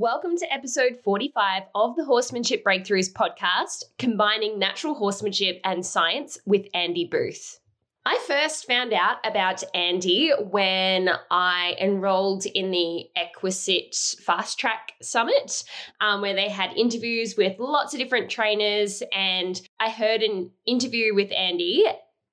Welcome to episode 45 of the Horsemanship Breakthroughs podcast, combining natural horsemanship and science with Andy Booth. I first found out about Andy when I enrolled in the Equisit Fast Track Summit, um, where they had interviews with lots of different trainers. And I heard an interview with Andy,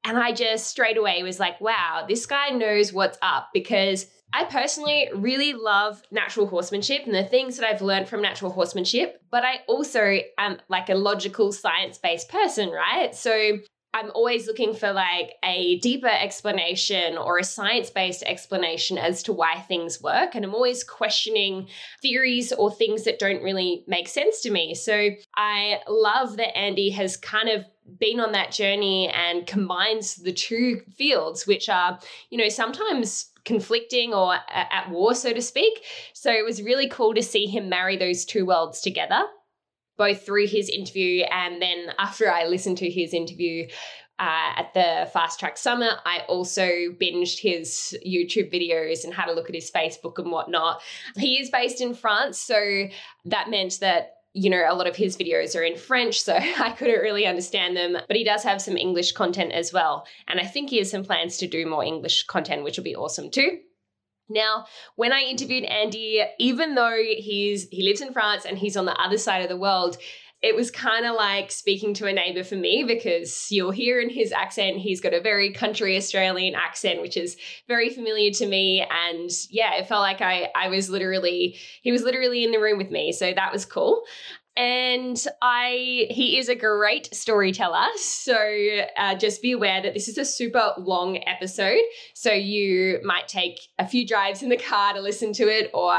and I just straight away was like, wow, this guy knows what's up because I personally really love natural horsemanship and the things that I've learned from natural horsemanship, but I also am like a logical science based person, right? So I'm always looking for like a deeper explanation or a science based explanation as to why things work. And I'm always questioning theories or things that don't really make sense to me. So I love that Andy has kind of been on that journey and combines the two fields, which are, you know, sometimes conflicting or at war, so to speak. So it was really cool to see him marry those two worlds together both through his interview and then after I listened to his interview uh, at the Fast Track Summit, I also binged his YouTube videos and had a look at his Facebook and whatnot. He is based in France, so that meant that you know, a lot of his videos are in French, so I couldn't really understand them. But he does have some English content as well. And I think he has some plans to do more English content, which will be awesome too. Now, when I interviewed Andy, even though he's he lives in France and he's on the other side of the world, it was kind of like speaking to a neighbor for me because you'll hear in his accent he's got a very country Australian accent which is very familiar to me and yeah it felt like I I was literally he was literally in the room with me so that was cool and I he is a great storyteller. So uh, just be aware that this is a super long episode. So you might take a few drives in the car to listen to it, or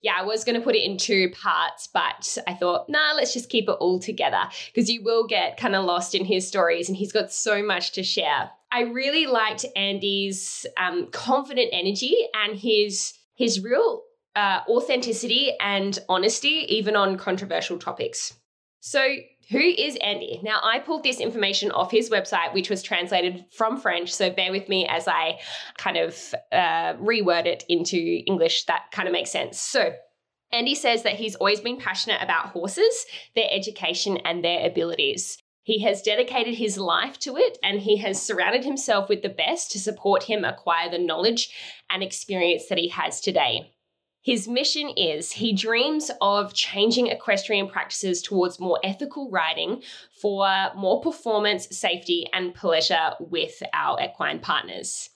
yeah, I was going to put it in two parts, but I thought, nah, let's just keep it all together because you will get kind of lost in his stories, and he's got so much to share. I really liked Andy's um, confident energy and his his real uh, authenticity and honesty, even on controversial topics. So, who is Andy? Now, I pulled this information off his website, which was translated from French. So, bear with me as I kind of uh, reword it into English that kind of makes sense. So, Andy says that he's always been passionate about horses, their education, and their abilities. He has dedicated his life to it and he has surrounded himself with the best to support him acquire the knowledge and experience that he has today. His mission is he dreams of changing equestrian practices towards more ethical riding for more performance, safety, and pleasure with our equine partners.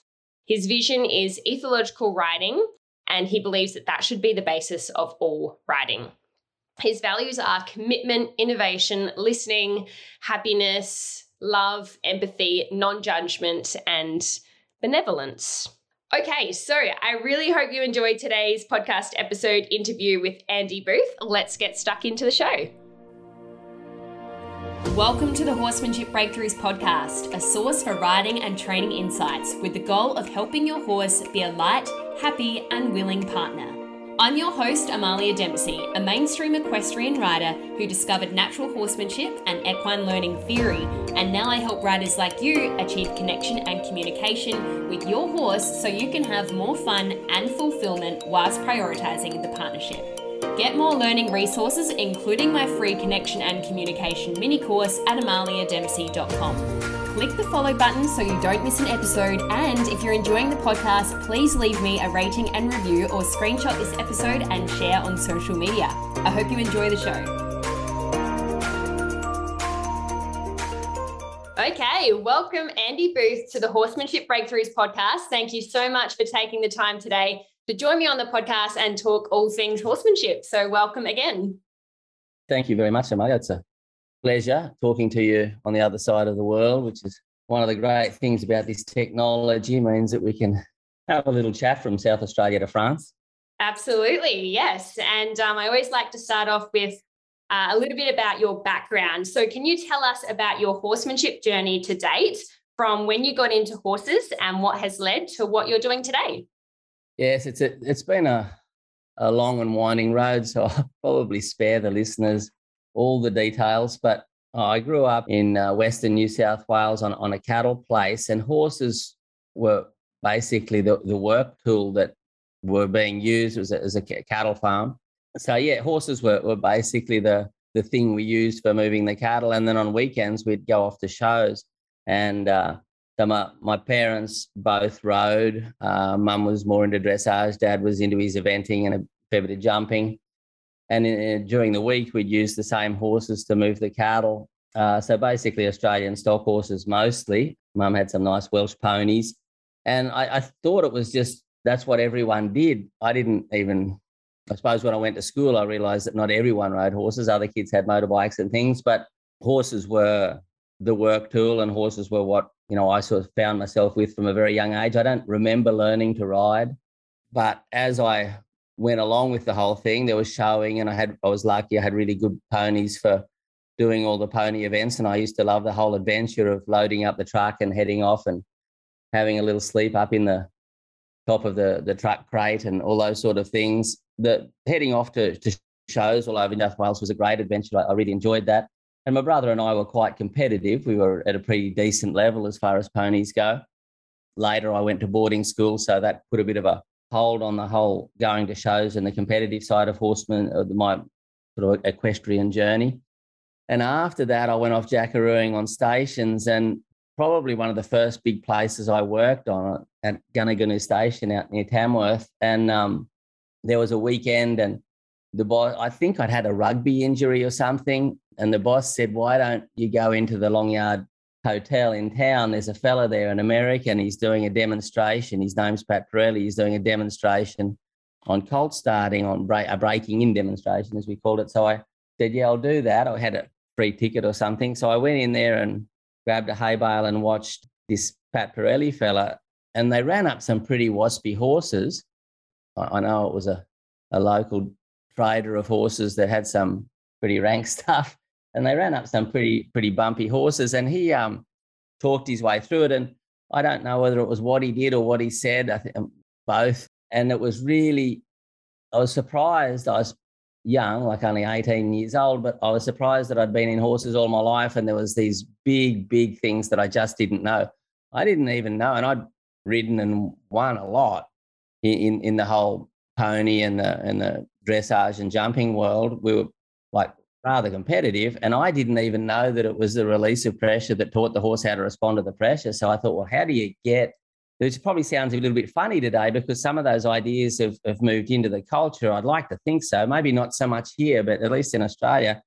His vision is ethological riding, and he believes that that should be the basis of all riding. His values are commitment, innovation, listening, happiness, love, empathy, non judgment, and benevolence. Okay, so I really hope you enjoyed today's podcast episode interview with Andy Booth. Let's get stuck into the show. Welcome to the Horsemanship Breakthroughs podcast, a source for riding and training insights with the goal of helping your horse be a light, happy, and willing partner. I'm your host, Amalia Dempsey, a mainstream equestrian rider who discovered natural horsemanship and equine learning theory, and now I help riders like you achieve connection and communication with your horse so you can have more fun and fulfillment whilst prioritizing the partnership. Get more learning resources, including my free connection and communication mini course at amaliadempsey.com click the follow button so you don't miss an episode. And if you're enjoying the podcast, please leave me a rating and review or screenshot this episode and share on social media. I hope you enjoy the show. Okay, welcome Andy Booth to the Horsemanship Breakthroughs podcast. Thank you so much for taking the time today to join me on the podcast and talk all things horsemanship. So, welcome again. Thank you very much, Amalia. It's a pleasure talking to you on the other side of the world, which is one of the great things about this technology means that we can have a little chat from South Australia to France. Absolutely, yes. And um, I always like to start off with uh, a little bit about your background. So, can you tell us about your horsemanship journey to date from when you got into horses and what has led to what you're doing today? Yes, it's a, it's been a, a long and winding road, so I'll probably spare the listeners all the details, but uh, I grew up in uh, Western New South Wales on, on a cattle place, and horses were basically the, the work tool that were being used as a, as a cattle farm. so yeah, horses were, were basically the the thing we used for moving the cattle, and then on weekends we'd go off to shows. And uh, so my my parents both rode. Uh, Mum was more into dressage. Dad was into his eventing and a fair bit of jumping. And in, during the week, we'd use the same horses to move the cattle. Uh, so basically, Australian stock horses mostly. Mum had some nice Welsh ponies, and I, I thought it was just that's what everyone did. I didn't even I suppose when I went to school, I realized that not everyone rode horses. Other kids had motorbikes and things, but horses were the work tool and horses were what, you know, I sort of found myself with from a very young age. I don't remember learning to ride, but as I went along with the whole thing, there was showing and I had, I was lucky. I had really good ponies for doing all the pony events. And I used to love the whole adventure of loading up the truck and heading off and having a little sleep up in the top of the, the truck crate and all those sort of things the heading off to, to shows all over New South Wales was a great adventure. I, I really enjoyed that. And my brother and I were quite competitive. We were at a pretty decent level as far as ponies go. Later, I went to boarding school, so that put a bit of a hold on the whole going to shows and the competitive side of horseman, uh, my sort of equestrian journey. And after that, I went off jackarooing on stations, and probably one of the first big places I worked on at Gunnagunu Station out near Tamworth. And um, there was a weekend and the boss, I think I'd had a rugby injury or something. And the boss said, Why don't you go into the Long Yard Hotel in town? There's a fella there, an American. He's doing a demonstration. His name's Pat Parelli. He's doing a demonstration on colt starting, on break, a breaking in demonstration, as we called it. So I said, Yeah, I'll do that. I had a free ticket or something. So I went in there and grabbed a hay bale and watched this Pat Parelli fella. And they ran up some pretty waspy horses I, know it was a, a local trader of horses that had some pretty rank stuff, and they ran up some pretty pretty bumpy horses, and he um, talked his way through it. And I don't know whether it was what he did or what he said. I think um, both, and it was really. I was surprised. I was young, like only 18 years old, but I was surprised that I'd been in horses all my life and there was these big, big things that I just didn't know. I didn't even know, and I'd ridden and won a lot, in in the whole pony and the and the dressage and jumping world, we were like rather competitive. And I didn't even know that it was the release of pressure that taught the horse how to respond to the pressure. So I thought, well, how do you get which probably sounds a little bit funny today because some of those ideas have, have moved into the culture. I'd like to think so. Maybe not so much here, but at least in Australia,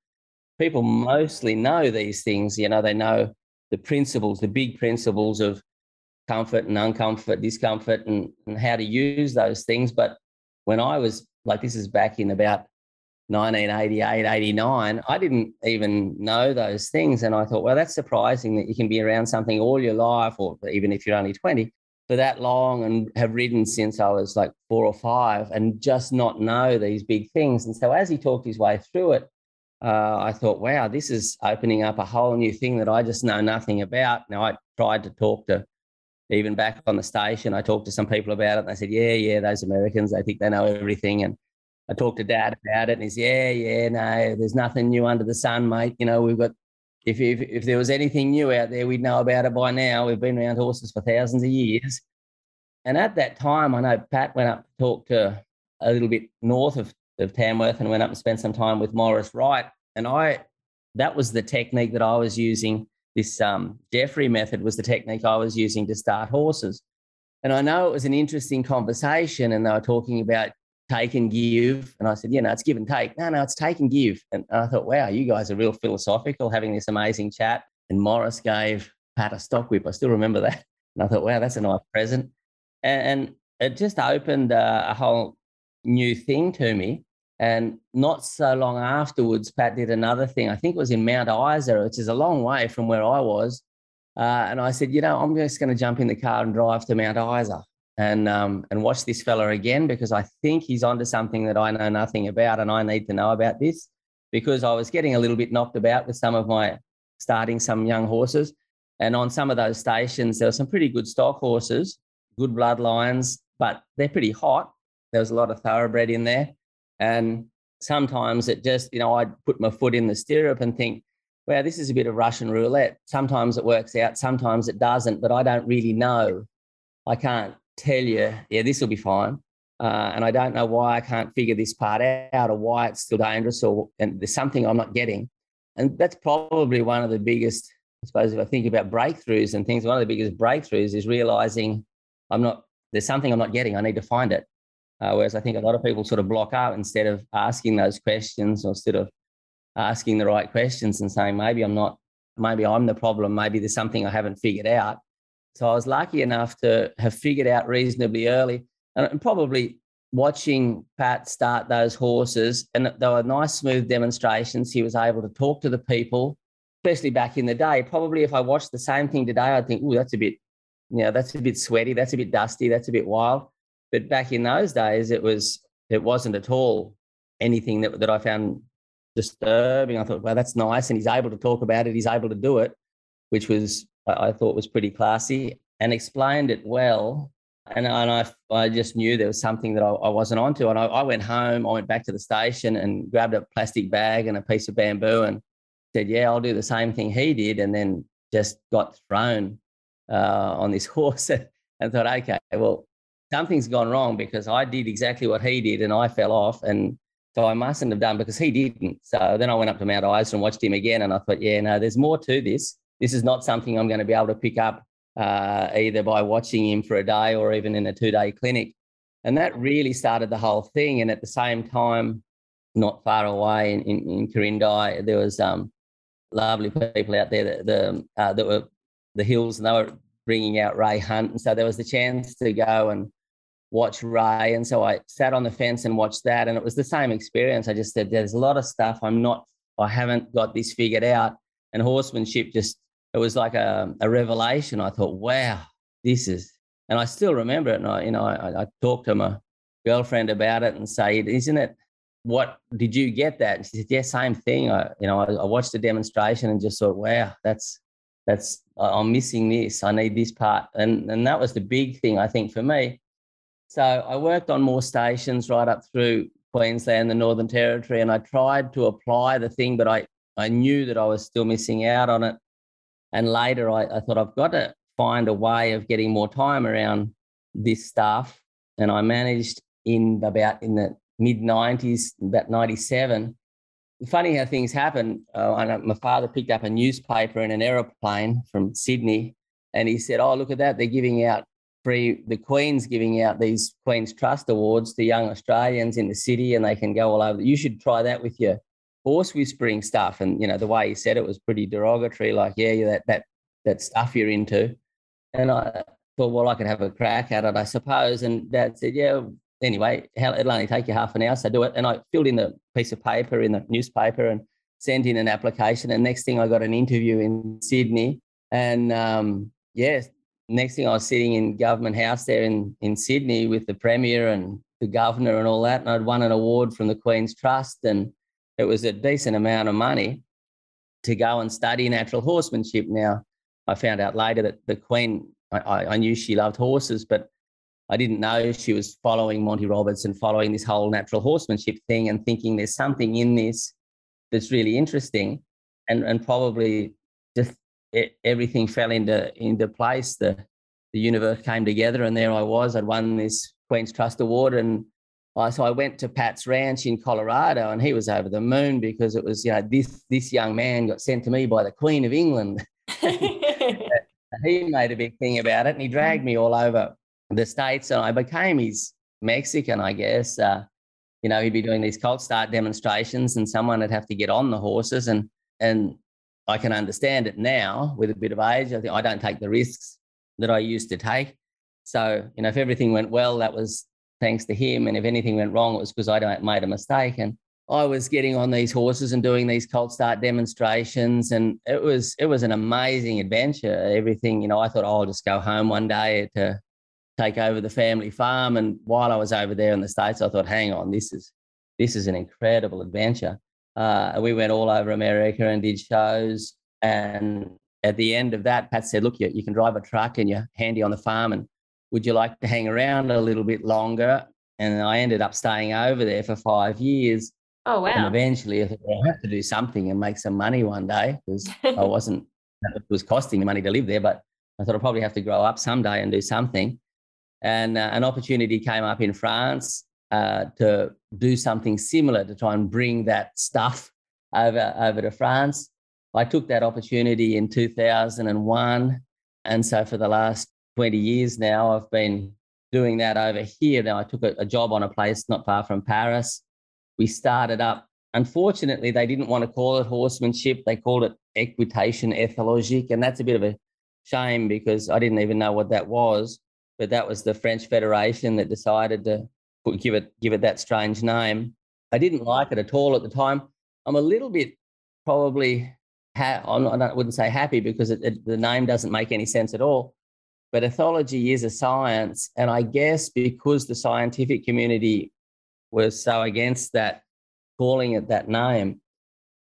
people mostly know these things. You know, they know the principles, the big principles of comfort and uncomfort, discomfort, and, and how to use those things. But when I was like, this is back in about 1988, 89, I didn't even know those things. And I thought, well, that's surprising that you can be around something all your life, or even if you're only 20, for that long and have ridden since I was like four or five and just not know these big things. And so as he talked his way through it, uh, I thought, wow, this is opening up a whole new thing that I just know nothing about. Now, I tried to talk to even back on the station, I talked to some people about it and they said, yeah, yeah, those Americans, they think they know everything. And I talked to dad about it and he's, yeah, yeah, no, there's nothing new under the sun, mate. You know, we've got, if, if, if there was anything new out there, we'd know about it by now. We've been around horses for thousands of years. And at that time, I know Pat went up to talk to a little bit north of, of Tamworth and went up and spent some time with Maurice Wright. And I, that was the technique that I was using this um, Jeffery method was the technique I was using to start horses. And I know it was an interesting conversation, and they were talking about take and give. And I said, yeah, no, it's give and take. No, no, it's take and give. And I thought, wow, you guys are real philosophical having this amazing chat. And Maurice gave Pat a stock whip. I still remember that. And I thought, wow, that's a nice present. And, it just opened a whole new thing to me. And not so long afterwards, Pat did another thing. I think it was in Mount Isa, which is a long way from where I was. Uh, and I said, you know, I'm just going to jump in the car and drive to Mount Isa and um, and watch this fella again because I think he's onto something that I know nothing about, and I need to know about this because I was getting a little bit knocked about with some of my starting some young horses, and on some of those stations there were some pretty good stock horses, good bloodlines, but they're pretty hot. There was a lot of thoroughbred in there, and sometimes it just, you know, I'd put my foot in the stirrup and think, wow, this is a bit of Russian roulette. Sometimes it works out, sometimes it doesn't, but I don't really know. I can't tell you, yeah, this will be fine. Uh, and I don't know why I can't figure this part out or why it's still dangerous or and there's something I'm not getting. And that's probably one of the biggest, I suppose, if I think about breakthroughs and things, one of the biggest breakthroughs is realizing I'm not, there's something I'm not getting. I need to find it. Uh, whereas I think a lot of people sort of block out instead of asking those questions or instead of asking the right questions and saying, maybe I'm not, maybe I'm the problem. Maybe there's something I haven't figured out. So I was lucky enough to have figured out reasonably early and probably watching Pat start those horses, and they were nice, smooth demonstrations. He was able to talk to the people, especially back in the day. Probably if I watched the same thing today, I'd think, oh, that's a bit, you know, that's a bit sweaty, that's a bit dusty, that's a bit wild. But back in those days, it was, it wasn't at all anything that, that I found disturbing. I thought, well, that's nice. And he's able to talk about it, he's able to do it, which was, I thought was pretty classy and explained it well and, and I, I just knew there was something that I, I wasn't onto. And I, I, went home, I went back to the station and grabbed a plastic bag and a piece of bamboo and said, Yeah, I'll do the same thing he did. And then just got thrown uh, on this horse and thought, Okay, well, something's gone wrong because I did exactly what he did and I fell off. And so I mustn't have done because he didn't. So then I went up to Mount Isa and watched him again. And I thought, Yeah, no, there's more to this. This is not something I'm going to be able to pick up uh, either by watching him for a day or even in a two day clinic. And that really started the whole thing. And at the same time, not far away in, in, in Quirindi, there was um, lovely people out there that, the, uh, that were the hills and they were bringing out Ray Hunt. And so there was the chance to go and watch Ray. And so I sat on the fence and watched that. And it was the same experience. I just said, there's a lot of stuff I'm not, I haven't got this figured out. And horsemanship just it was like a, a revelation. I thought, wow, this is, and I still remember it. And I, you know, I, I talked to my girlfriend about it and say, isn't it? What did you get that? And she said, yeah, same thing. I, you know, I, I watched the demonstration and just thought, wow, that's that's I'm missing this. I need this part, and and that was the big thing I think for me. So I worked on more stations right up through Queensland, the Northern Territory, and I tried to apply the thing, but I I knew that I was still missing out on it. And later, I, I thought I've got to find a way of getting more time around this stuff. And I managed in about in the mid 90s, about 97. Funny how things happen. Uh, my father picked up a newspaper in an aeroplane from Sydney, and he said, "Oh, look at that! They're giving out free. The Queen's giving out these Queen's Trust Awards to young Australians in the city, and they can go all over. You should try that with your horse whispering stuff. And you know, the way he said it was pretty derogatory, like, yeah, that that that stuff you're into. And I thought, well, I could have a crack at it, I suppose. And Dad said, yeah. Anyway, it'll only take you half an hour, so do it. And I filled in the piece of paper in the newspaper and sent in an application. And next thing, I got an interview in Sydney. And um, yeah, next thing, I was sitting in Government House there in in Sydney with the Premier and the Governor and all that. And I'd won an award from the Queen's Trust and it was a decent amount of money to go and study natural horsemanship. Now, I found out later that the Queen, I, I knew she loved horses, but I didn't know she was following Monty Roberts and following this whole natural horsemanship thing and thinking there's something in this that's really interesting. And, and probably just it, everything fell into, into place. The, the universe came together, and there I was. I'd won this Queen's Trust Award and so I went to Pat's ranch in Colorado, and he was over the moon because it was, you know, this this young man got sent to me by the Queen of England. he made a big thing about it, and he dragged me all over the states, and I became his Mexican, I guess. Uh, you know, he'd be doing these colt start demonstrations, and someone would have to get on the horses, and and I can understand it now with a bit of age. I think I don't take the risks that I used to take. So, you know, if everything went well, that was thanks to him. And if anything went wrong, it was because I made a mistake. And I was getting on these horses and doing these colt start demonstrations, and it was it was an amazing adventure. Everything, you know, I thought oh, I'll just go home one day to take over the family farm. And while I was over there in the states, I thought, hang on, this is this is an incredible adventure. Uh, we went all over America and did shows. And at the end of that, Pat said, look, you, you can drive a truck and you're handy on the farm and would you like to hang around a little bit longer? And I ended up staying over there for five years. Oh, wow. And eventually I thought, well, I have to do something and make some money one day because I wasn't, it was costing me money to live there. But I thought I'll probably have to grow up someday and do something. And uh, an opportunity came up in France uh, to do something similar to try and bring that stuff over, over to France. I took that opportunity in 2001. And so for the last 20 years now, I've been doing that over here. Now, I took a, a job on a place not far from Paris. We started up. Unfortunately, they didn't want to call it horsemanship. They called it equitation ethologique. And that's a bit of a shame because I didn't even know what that was. But that was the French Federation that decided to put, give it give it that strange name. I didn't like it at all at the time. I'm a little bit probably ha- I wouldn't say happy because it, it, the name doesn't make any sense at all. But ethology is a science, and I guess because the scientific community was so against that, calling it that name,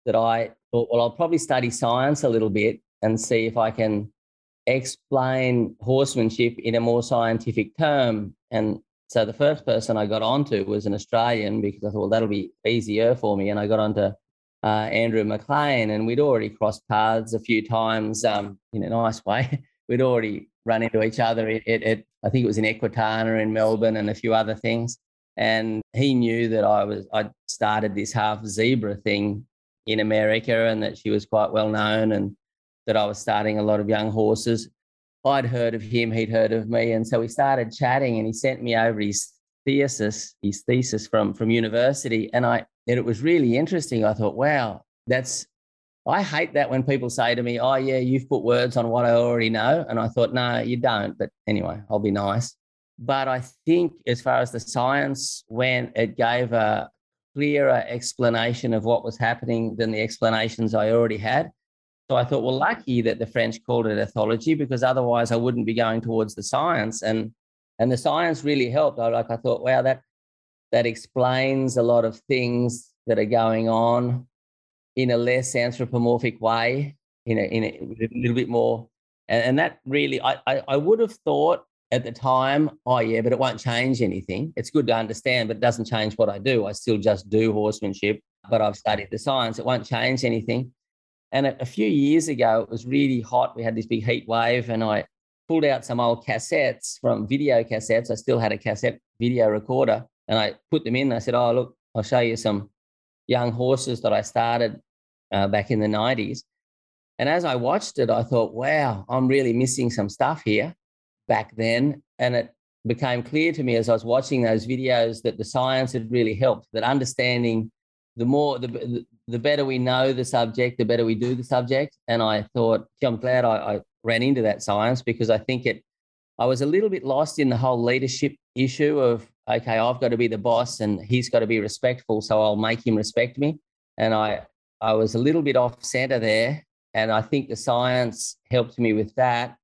that I thought, well, I'll probably study science a little bit and see if I can explain horsemanship in a more scientific term. And so the first person I got onto was an Australian because I thought, well, that'll be easier for me. And I got onto uh, Andrew McLean, and we'd already crossed paths a few times um, in a nice way. we'd already run into each other. It, it, it, I think it was in Equitana in Melbourne and a few other things. And he knew that I was I started this half zebra thing in America, and that she was quite well known, and that I was starting a lot of young horses. I'd heard of him, he'd heard of me, and so we started chatting, and he sent me over his thesis, his thesis from from university, and I and it was really interesting. I thought, wow, that's, I hate that when people say to me, oh, yeah, you've put words on what I already know. And I thought, no, you don't. But anyway, I'll be nice. But I think as far as the science went, it gave a clearer explanation of what was happening than the explanations I already had. So I thought, well, lucky that the French called it ethology because otherwise I wouldn't be going towards the science. And and the science really helped. I like I thought, wow, that that explains a lot of things that are going on in a less anthropomorphic way, in a, in a, little bit more. And, and that really, I, I, I would have thought at the time, oh, yeah, but it won't change anything. It's good to understand, but it doesn't change what I do. I still just do horsemanship, but I've studied the science. It won't change anything. And a, a few years ago, it was really hot. We had this big heat wave, and I pulled out some old cassettes from video cassettes. I still had a cassette video recorder and I put them in. I said, "Oh, look, I'll show you some young horses that I started uh, back in the '90s." And as I watched it, I thought, "Wow, I'm really missing some stuff here back then." And it became clear to me as I was watching those videos that the science had really helped. That understanding the more the the better we know the subject, the better we do the subject. And I thought, I'm glad I, I ran into that science because I think it. I was a little bit lost in the whole leadership issue of okay, I've got to be the boss and he's got to be respectful, so I'll make him respect me. And I I was a little bit off center there, and I think the science helped me with that.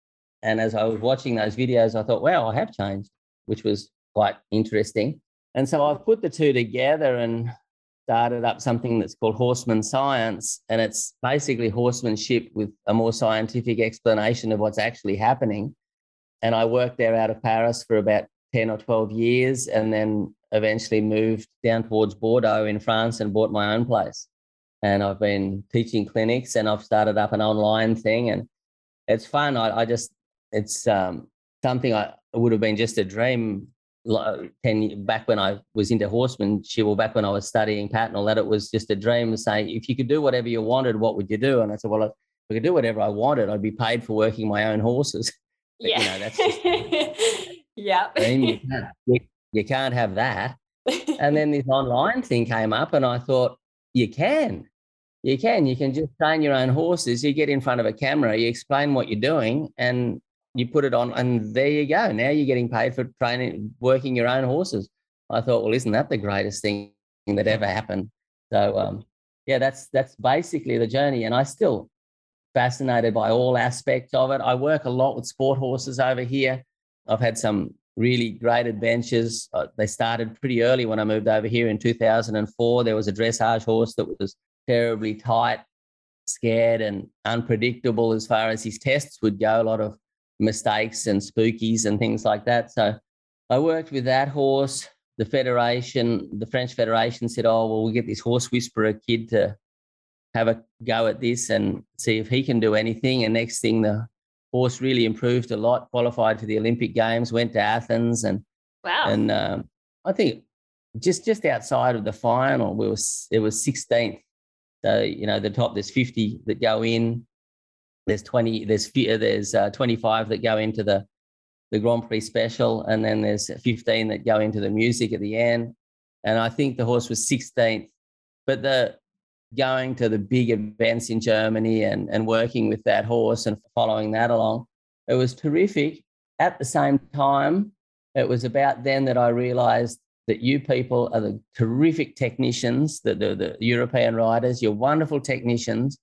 And as I was watching those videos, I thought, wow, I have changed, which was quite interesting. And so I've put the two together and started up something that's called Horseman Science. And it's basically horsemanship with a more scientific explanation of what's actually happening. And I worked there out of Paris for about 10 or 12 years and then eventually moved down towards Bordeaux in France and bought my own place. And I've been teaching clinics and I've started up an online thing and it's fun. I, I just, it's um, something I would have been just a dream 10 back when I was into horsemanship or back when I was studying pattern, all that it was just a dream to say, if you could do whatever you wanted, what would you do? And I said, well, if I could do whatever I wanted, I'd be paid for working my own horses. But, yeah. You know, that's just, Yeah. you, can't, you, you can't have that. and then this online thing came up, and I thought, you can. You can. You can just train your own horses. You get in front of a camera, you explain what you're doing, and you put it on, and there you go. Now you're getting paid for training, working your own horses. I thought, well, isn't that the greatest thing that ever happened? So, um, yeah, that's that's basically the journey, and I still fascinated by all aspects of it. I work a lot with sport horses over here. I've had some really great adventures. Uh, they started pretty early when I moved over here in 2004. There was a dressage horse that was terribly tight, scared, and unpredictable as far as his tests would go. A lot of mistakes and spookies and things like that. So I worked with that horse. The federation, the French Federation said, Oh, well, we'll get this horse whisperer kid to have a go at this and see if he can do anything. And next thing, the horse really improved a lot, qualified for the Olympic Games, went to Athens, and wow. And um, I think just just outside of the final, we was it was 16th. So you know the top there's 50 that go in. There's 20. There's there's uh, 25 that go into the the Grand Prix special, and then there's 15 that go into the music at the end. And I think the horse was 16th. But the going to the big events in Germany and, and working with that horse and following that along, it was terrific. At the same time, it was about then that I realized that you people are the terrific technicians, the, the, the European riders, you're wonderful technicians.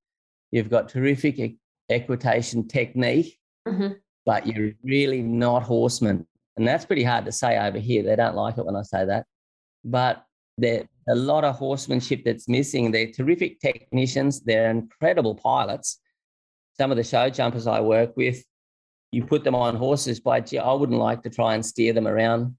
You've got terrific equitation technique, mm-hmm. but you're really not horsemen. And that's pretty hard to say over here. They don't like it when I say that. But there's a lot of horsemanship that's missing. They're terrific technicians, they're incredible pilots. Some of the show jumpers I work with, you put them on horses, but I wouldn't like to try and steer them around.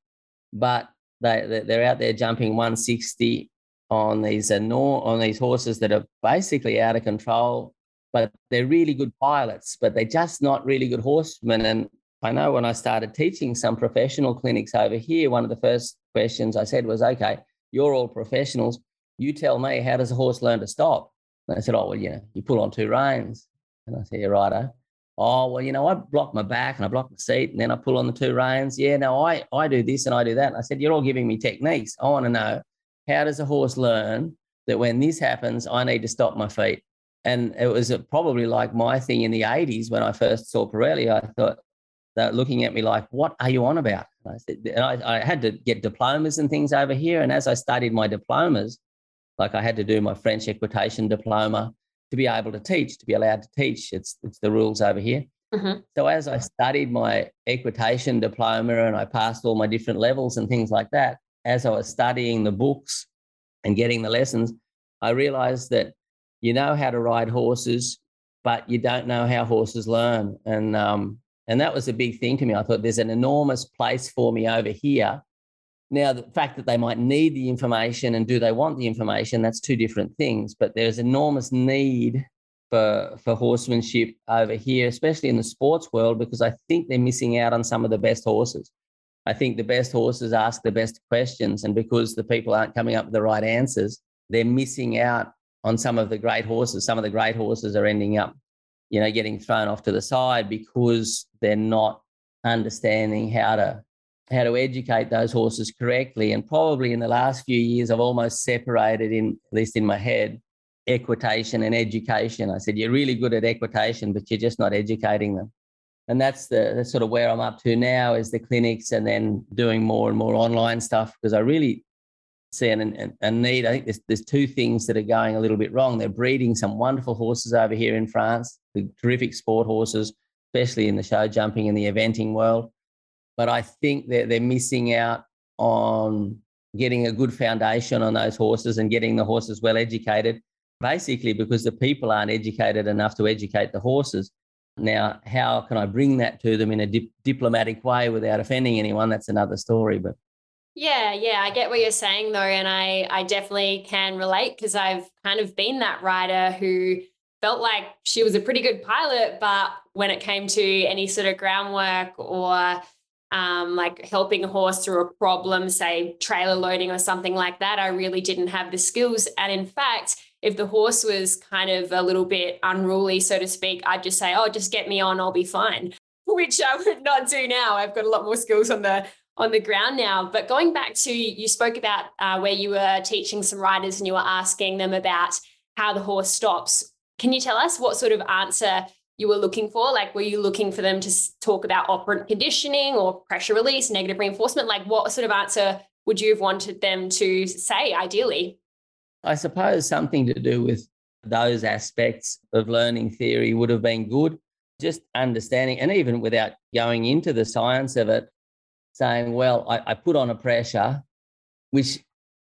But they, they're out there jumping 160 on these on these horses that are basically out of control but they're really good pilots, but they're just not really good horsemen. And I know when I started teaching some professional clinics over here, one of the first questions I said was, okay, you're all professionals. You tell me, how does a horse learn to stop? And I said, oh, well, you know, you pull on two reins. And I said, yeah, righto. Oh, well, you know, I block my back and I block my seat and then I pull on the two reins. Yeah, no, I, I do this and I do that. And I said, you're all giving me techniques. I want to know, how does a horse learn that when this happens, I need to stop my feet? And it was probably like my thing in the 80s when I first saw Parelli. I thought they're looking at me like, what are you on about? And I said, and I, I had to get diplomas and things over here. And as I studied my diplomas, like I had to do my French equitation diploma to be able to teach, to be allowed to teach. It's, it's the rules over here. Mm-hmm. So as I studied my equitation diploma and I passed all my different levels and things like that, as I was studying the books and getting the lessons, I realized that you know how to ride horses, but you don't know how horses learn. And um, and that was a big thing to me. I thought there's an enormous place for me over here. Now, the fact that they might need the information and do they want the information, that's two different things. But there's enormous need for, for horsemanship over here, especially in the sports world, because I think they're missing out on some of the best horses. I think the best horses ask the best questions. And because the people aren't coming up with the right answers, they're missing out on some of the great horses. Some of the great horses are ending up, you know, getting thrown off to the side because they're not understanding how to how to educate those horses correctly. And probably in the last few years, I've almost separated in at least in my head equitation and education. I said, you're really good at equitation, but you're just not educating them. And that's the sort of where I'm up to now is the clinics and then doing more and more online stuff because I really see and, and, need. I think there's, there's two things that are going a little bit wrong. They're breeding some wonderful horses over here in France, the terrific sport horses, especially in the show jumping and the eventing world. But I think they're, they're missing out on getting a good foundation on those horses and getting the horses well educated, basically because the people aren't educated enough to educate the horses. Now, how can I bring that to them in a dip- diplomatic way without offending anyone? That's another story. But yeah, yeah, I get what you're saying though, and I I definitely can relate because I've kind of been that rider who felt like she was a pretty good pilot, but when it came to any sort of groundwork or um, like helping a horse through a problem, say trailer loading or something like that, I really didn't have the skills. And in fact, if the horse was kind of a little bit unruly, so to speak, I'd just say, "Oh, just get me on, I'll be fine." Which I would not do now. I've got a lot more skills on the on the ground now. But going back to you spoke about uh, where you were teaching some riders and you were asking them about how the horse stops. Can you tell us what sort of answer you were looking for? Like, were you looking for them to talk about operant conditioning or pressure release, negative reinforcement? Like, what sort of answer would you have wanted them to say ideally? I suppose something to do with those aspects of learning theory would have been good. Just understanding, and even without going into the science of it, saying, well, I, I put on a pressure, which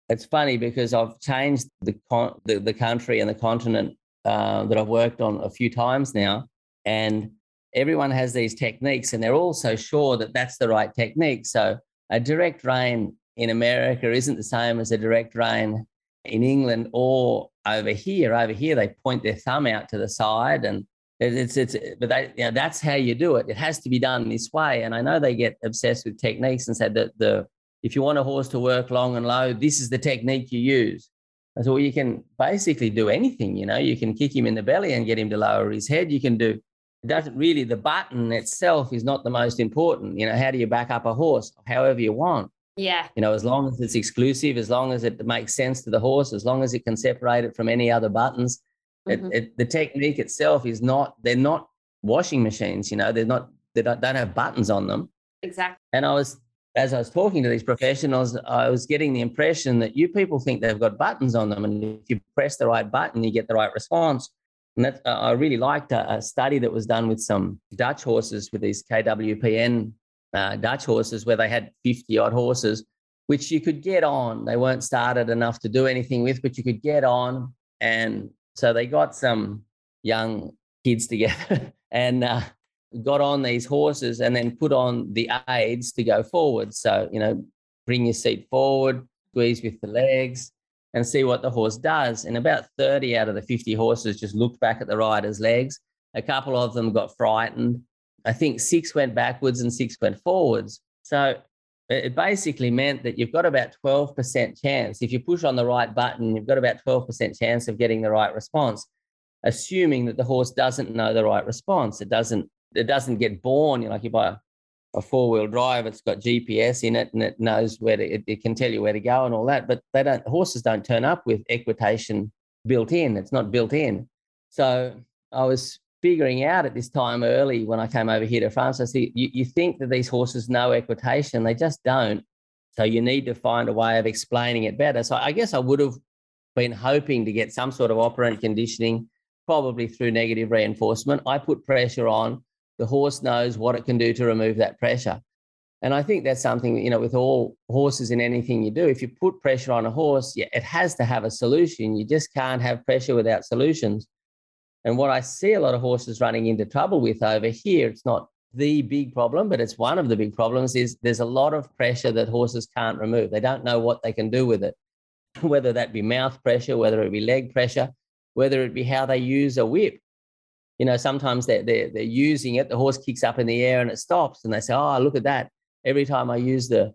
it's funny because I've changed the, con- the, the, country and the continent uh, that I've worked on a few times now. And everyone has these techniques and they're all so sure that that's the right technique. So a direct rein in America isn't the same as a direct rein in England or over here. Over here, they point their thumb out to the side and It's it's but they, you know, that's how you do it. It has to be done this way. And I know they get obsessed with techniques and said that the if you want a horse to work long and low, this is the technique you use. I said, well, you can basically do anything. You know, you can kick him in the belly and get him to lower his head. You can do. It doesn't really the button itself is not the most important. You know, how do you back up a horse? However you want. Yeah. You know, as long as it's exclusive, as long as it makes sense to the horse, as long as it can separate it from any other buttons, Mm-hmm. It, it, the technique itself is not, they're not washing machines, you know, they're not, they don't, don't have buttons on them. Exactly. And I was, as I was talking to these professionals, I was getting the impression that you people think they've got buttons on them. And if you press the right button, you get the right response. And that, uh, I really liked a, a, study that was done with some Dutch horses with these KWPN uh, Dutch horses where they had 50 odd horses, which you could get on. They weren't started enough to do anything with, but you could get on and so they got some young kids together and uh, got on these horses and then put on the aids to go forward. So, you know, bring your seat forward, squeeze with the legs, and see what the horse does. And about 30 out of the 50 horses just looked back at the rider's legs. A couple of them got frightened. I think six went backwards and six went forwards. So it basically meant that you've got about 12% chance. If you push on the right button, you've got about 12% chance of getting the right response, assuming that the horse doesn't know the right response. It doesn't, it doesn't get born. You know, like you buy a, a four-wheel drive, it's got GPS in it and it knows where to, it, it can tell you where to go and all that. But they don't, horses don't turn up with equitation built in. It's not built in. So I was figuring out at this time early when I came over here to France. I see you, you think that these horses know equitation, they just don't. So you need to find a way of explaining it better. So I guess I would have been hoping to get some sort of operant conditioning, probably through negative reinforcement. I put pressure on. The horse knows what it can do to remove that pressure. And I think that's something, you know, with all horses in anything you do, if you put pressure on a horse, yeah, it has to have a solution. You just can't have pressure without solutions. And what I see a lot of horses running into trouble with over here, it's not the big problem, but it's one of the big problems is there's a lot of pressure that horses can't remove. They don't know what they can do with it, whether that be mouth pressure, whether it be leg pressure, whether it be how they use a whip. You know, sometimes they're, they're, they're using it, the horse kicks up in the air and it stops. And they say, oh, look at that. Every time I use the,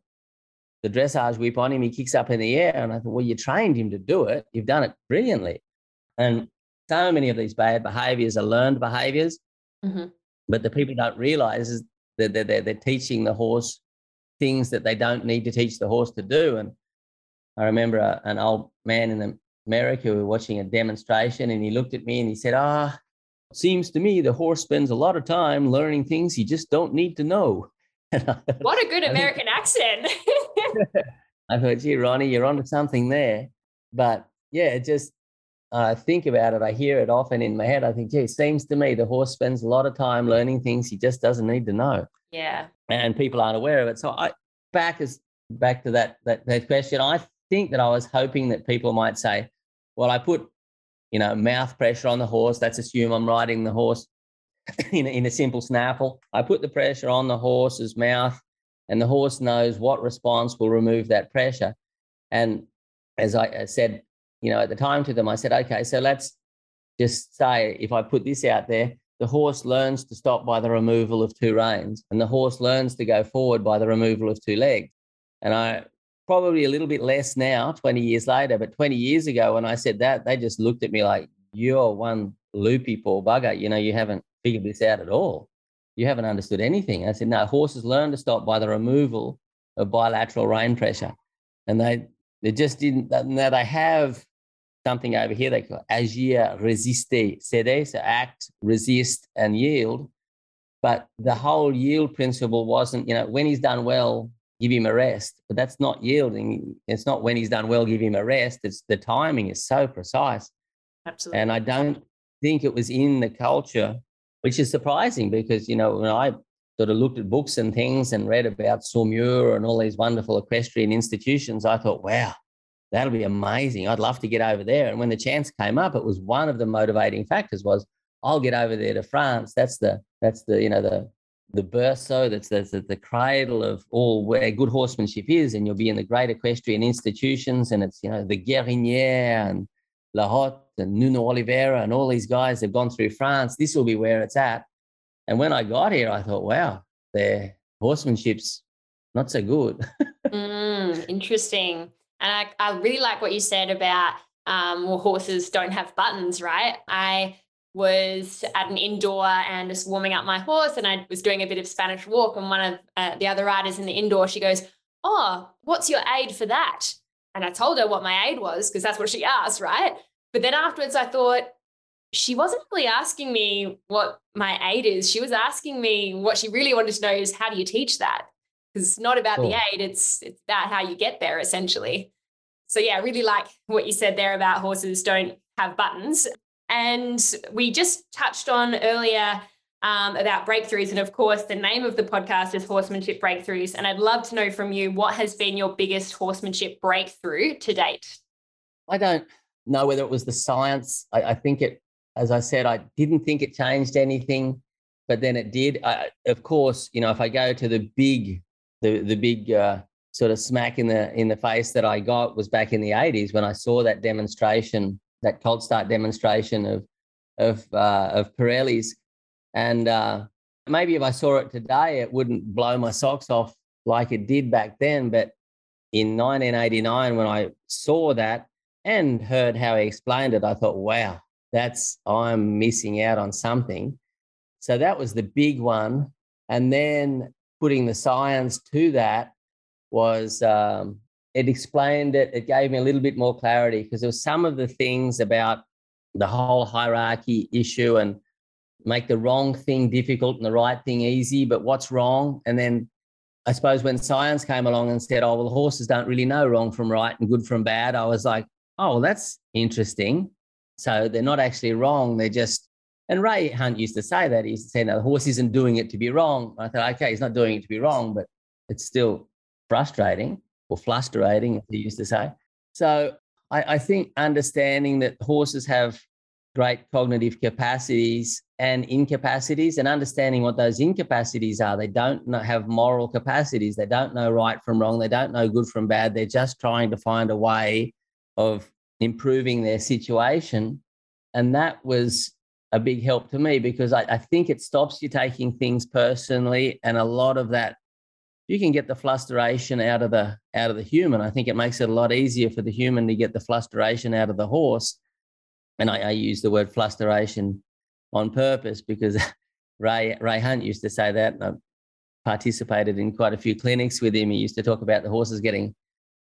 the dressage whip on him, he kicks up in the air. And I thought, well, you trained him to do it. You've done it brilliantly. And so many of these bad behaviors are learned behaviors, mm-hmm. but the people don't realize is that they're, they're, they're teaching the horse things that they don't need to teach the horse to do. And I remember a, an old man in America who was watching a demonstration and he looked at me and he said, Ah, seems to me the horse spends a lot of time learning things he just don't need to know. what a good American accent. I thought, gee, Ronnie, you're onto something there. But yeah, just I think about it, I hear it often in my head. I think, gee, seems to me the horse spends a lot of time learning things he just doesn't need to know. Yeah. And people aren't aware of it. So I back is back to that that, that question. I think that I was hoping that people might say, well, I put, you know, mouth pressure on the horse. Let's assume I'm riding the horse in, a, in a simple snaffle. I put the pressure on the horse's mouth, and the horse knows what response will remove that pressure. And as I said you know, at the time to them, I said, okay, so let's just say if I put this out there, the horse learns to stop by the removal of two reins, and the horse learns to go forward by the removal of two legs. And I probably a little bit less now, 20 years later, but 20 years ago when I said that, they just looked at me like, you're one loopy poor bugger. You know, you haven't figured this out at all. You haven't understood anything. I said, no, horses learn to stop by the removal of bilateral rein pressure. And they they just didn't. Now they have something over here they call agir, résister, ceder, so act, resist, and yield. But the whole yield principle wasn't, you know, when he's done well, give him a rest. But that's not yielding. It's not when he's done well, give him a rest. It's the timing is so precise. Absolutely. And I don't think it was in the culture, which is surprising because, you know, when I sort of looked at books and things and read about Saumur and all these wonderful equestrian institutions, I thought, wow, that'll be amazing. I'd love to get over there. And when the chance came up, it was one of the motivating factors was I'll get over there to France. That's the that's the you know the the berceau that's, the, the cradle of all where good horsemanship is, and you'll be in the great equestrian institutions, and it's you know the Guérinière and L'Hotte and Nuno Oliveira and all these guys have gone through France. This will be where it's at. And when I got here, I thought, wow, their horsemanship's not so good. mm, interesting. And I, I really like what you said about um, well, horses don't have buttons, right? I was at an indoor and just warming up my horse, and I was doing a bit of Spanish walk. And one of uh, the other riders in the indoor, she goes, "Oh, what's your aid for that?" And I told her what my aid was because that's what she asked, right? But then afterwards, I thought she wasn't really asking me what my aid is. She was asking me what she really wanted to know is how do you teach that? Because it's not about cool. the aid; it's it's about how you get there, essentially. So yeah, I really like what you said there about horses don't have buttons. And we just touched on earlier um, about breakthroughs. And of course, the name of the podcast is Horsemanship Breakthroughs. And I'd love to know from you what has been your biggest horsemanship breakthrough to date? I don't know whether it was the science. I, I think it, as I said, I didn't think it changed anything, but then it did. I, of course, you know, if I go to the big, the the big uh, sort of smack in the in the face that I got was back in the 80s when I saw that demonstration, that colt start demonstration of of uh, of Parelli's, and uh, maybe if I saw it today, it wouldn't blow my socks off like it did back then. But in 1989, when I saw that and heard how he explained it, I thought, wow, that's I'm missing out on something. So that was the big one, and then putting the science to that was um, it explained it. It gave me a little bit more clarity because there was some of the things about the whole hierarchy issue and make the wrong thing difficult and the right thing easy. But what's wrong? And then I suppose when science came along and said, "Oh, well, horses don't really know wrong from right and good from bad," I was like, "Oh, well, that's interesting." So they're not actually wrong; they're just. And Ray Hunt used to say that. He used to say, "No, the horse isn't doing it to be wrong." I thought, "Okay, he's not doing it to be wrong, but it's still frustrating or frustrating, as he used to say. So I, I think understanding that horses have great cognitive capacities and incapacities and understanding what those incapacities are. They don't have moral capacities. They don't know right from wrong. They don't know good from bad. They're just trying to find a way of improving their situation. And that was a big help to me because I, I think it stops you taking things personally. And a lot of that you can get the frustration out of the out of the human, I think it makes it a lot easier for the human to get the frustration out of the horse. And I, I use the word frustration on purpose because Ray Ray Hunt used to say that. I participated in quite a few clinics with him. He used to talk about the horses getting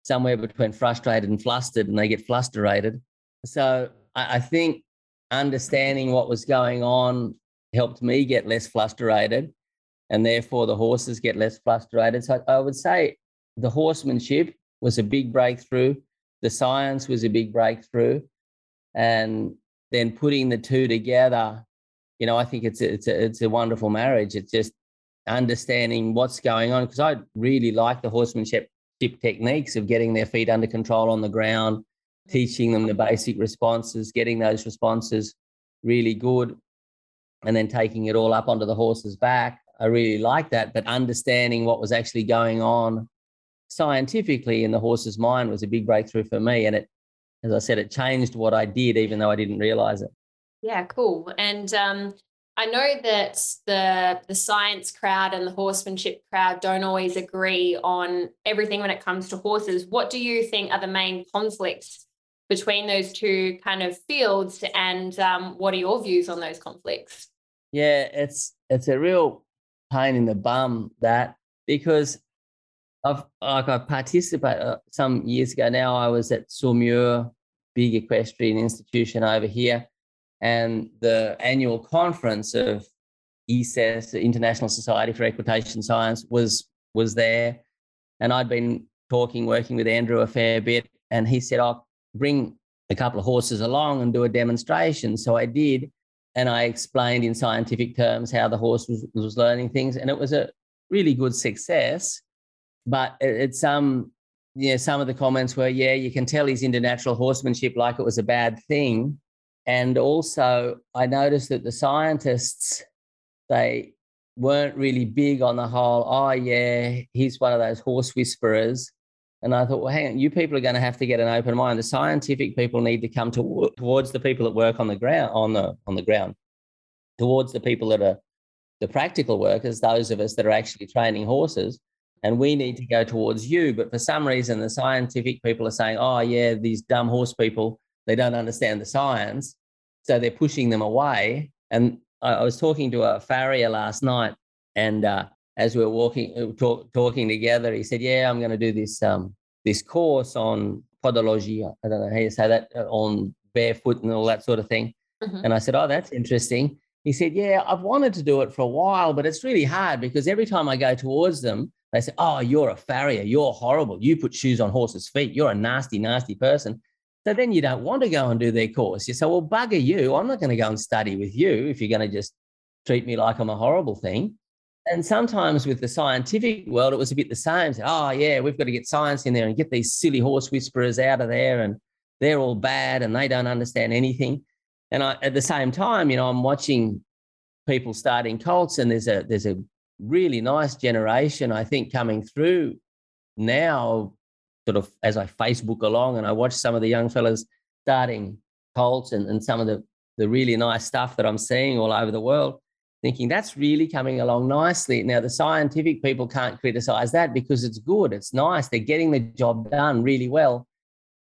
somewhere between frustrated and flustered, and they get flusterated. So I, I think understanding what was going on helped me get less flusterated and therefore the horses get less frustrated. So I would say the horsemanship was a big breakthrough. The science was a big breakthrough. And then putting the two together, you know, I think it's a, it's a, it's a wonderful marriage. It's just understanding what's going on because I really like the horsemanship techniques of getting their feet under control on the ground, teaching them the basic responses, getting those responses really good, and then taking it all up onto the horse's back I really like that. But understanding what was actually going on scientifically in the horse's mind was a big breakthrough for me. And it, as I said, it changed what I did, even though I didn't realize it. Yeah, cool. And um, I know that the the science crowd and the horsemanship crowd don't always agree on everything when it comes to horses. What do you think are the main conflicts between those two kind of fields, and um, what are your views on those conflicts? Yeah, it's it's a real pain in the bum that because I've like I participated uh, some years ago now. I was at Saumur, big equestrian institution over here, and the annual conference of ISES, the International Society for Equitation Science, was was there, and I'd been talking, working with Andrew a fair bit, and he said, "I'll bring a couple of horses along and do a demonstration." So I did, and I explained in scientific terms how the horse was, was learning things, and it was a really good success. But it, it's um, you know, some of the comments were, yeah, you can tell he's into natural horsemanship like it was a bad thing. And also, I noticed that the scientists, they weren't really big on the whole, oh, yeah, he's one of those horse whisperers. And I thought, well, hang on, you people are going to have to get an open mind. The scientific people need to come to, towards the people that work on the ground, on the on the ground, towards the people that are the practical workers, those of us that are actually training horses. And we need to go towards you. But for some reason, the scientific people are saying, oh, yeah, these dumb horse people, they don't understand the science. So they're pushing them away. And I, I was talking to a farrier last night, and uh, as we were walking, uh, talk, talking together, he said, "Yeah, I'm going to do this um, this course on podology. I don't know how you say that uh, on barefoot and all that sort of thing." Mm-hmm. And I said, "Oh, that's interesting." He said, "Yeah, I've wanted to do it for a while, but it's really hard because every time I go towards them, they say, "Oh, you're a farrier. You're horrible. You put shoes on horses' feet. You're a nasty, nasty person." So then you don't want to go and do their course. You say, "Well, bugger you. I'm not going to go and study with you if you're going to just treat me like I'm a horrible thing." And sometimes with the scientific world, it was a bit the same. Oh, yeah, we've got to get science in there and get these silly horse whisperers out of there, and they're all bad and they don't understand anything. And I, at the same time, you know, I'm watching people starting colts, and there's a there's a really nice generation, I think, coming through now, sort of as I Facebook along and I watch some of the young fellas starting colts and, and some of the the really nice stuff that I'm seeing all over the world thinking that's really coming along nicely. Now, the scientific people can't criticize that because it's good, it's nice, they're getting the job done really well,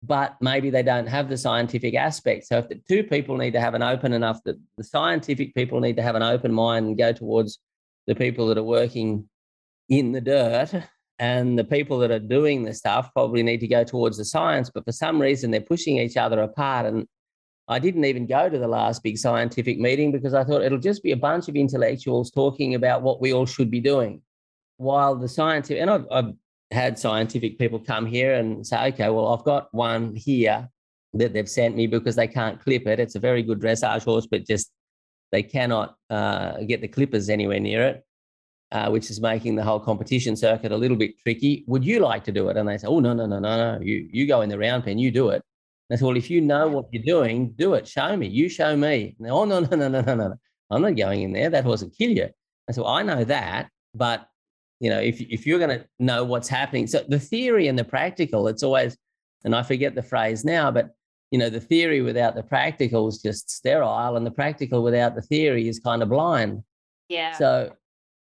but maybe they don't have the scientific aspect. So, if the two people need to have an open enough, that the scientific people need to have an open mind and go towards the people that are working in the dirt. And the people that are doing the stuff probably need to go towards the science, but for some reason they're pushing each other apart. And I didn't even go to the last big scientific meeting because I thought it'll just be a bunch of intellectuals talking about what we all should be doing. While the scientific, and I've, I've had scientific people come here and say, okay, well, I've got one here that they've sent me because they can't clip it. It's a very good dressage horse, but just they cannot uh, get the clippers anywhere near it, uh, which is making the whole competition circuit a little bit tricky. Would you like to do it? And they say, oh, no, no, no, no, no. You, you go in the round pen, you do it. I said, well, if you know what you're doing, do it. Show me. You show me. oh, no, no, no, no, no, no. No. I'm not going in there. That wasn't kill you. I said, well, I know that, but you know, if if you're going to know what's happening, so the theory and the practical, it's always, and I forget the phrase now, but you know, the theory without the practical is just sterile, and the practical without the theory is kind of blind. Yeah. So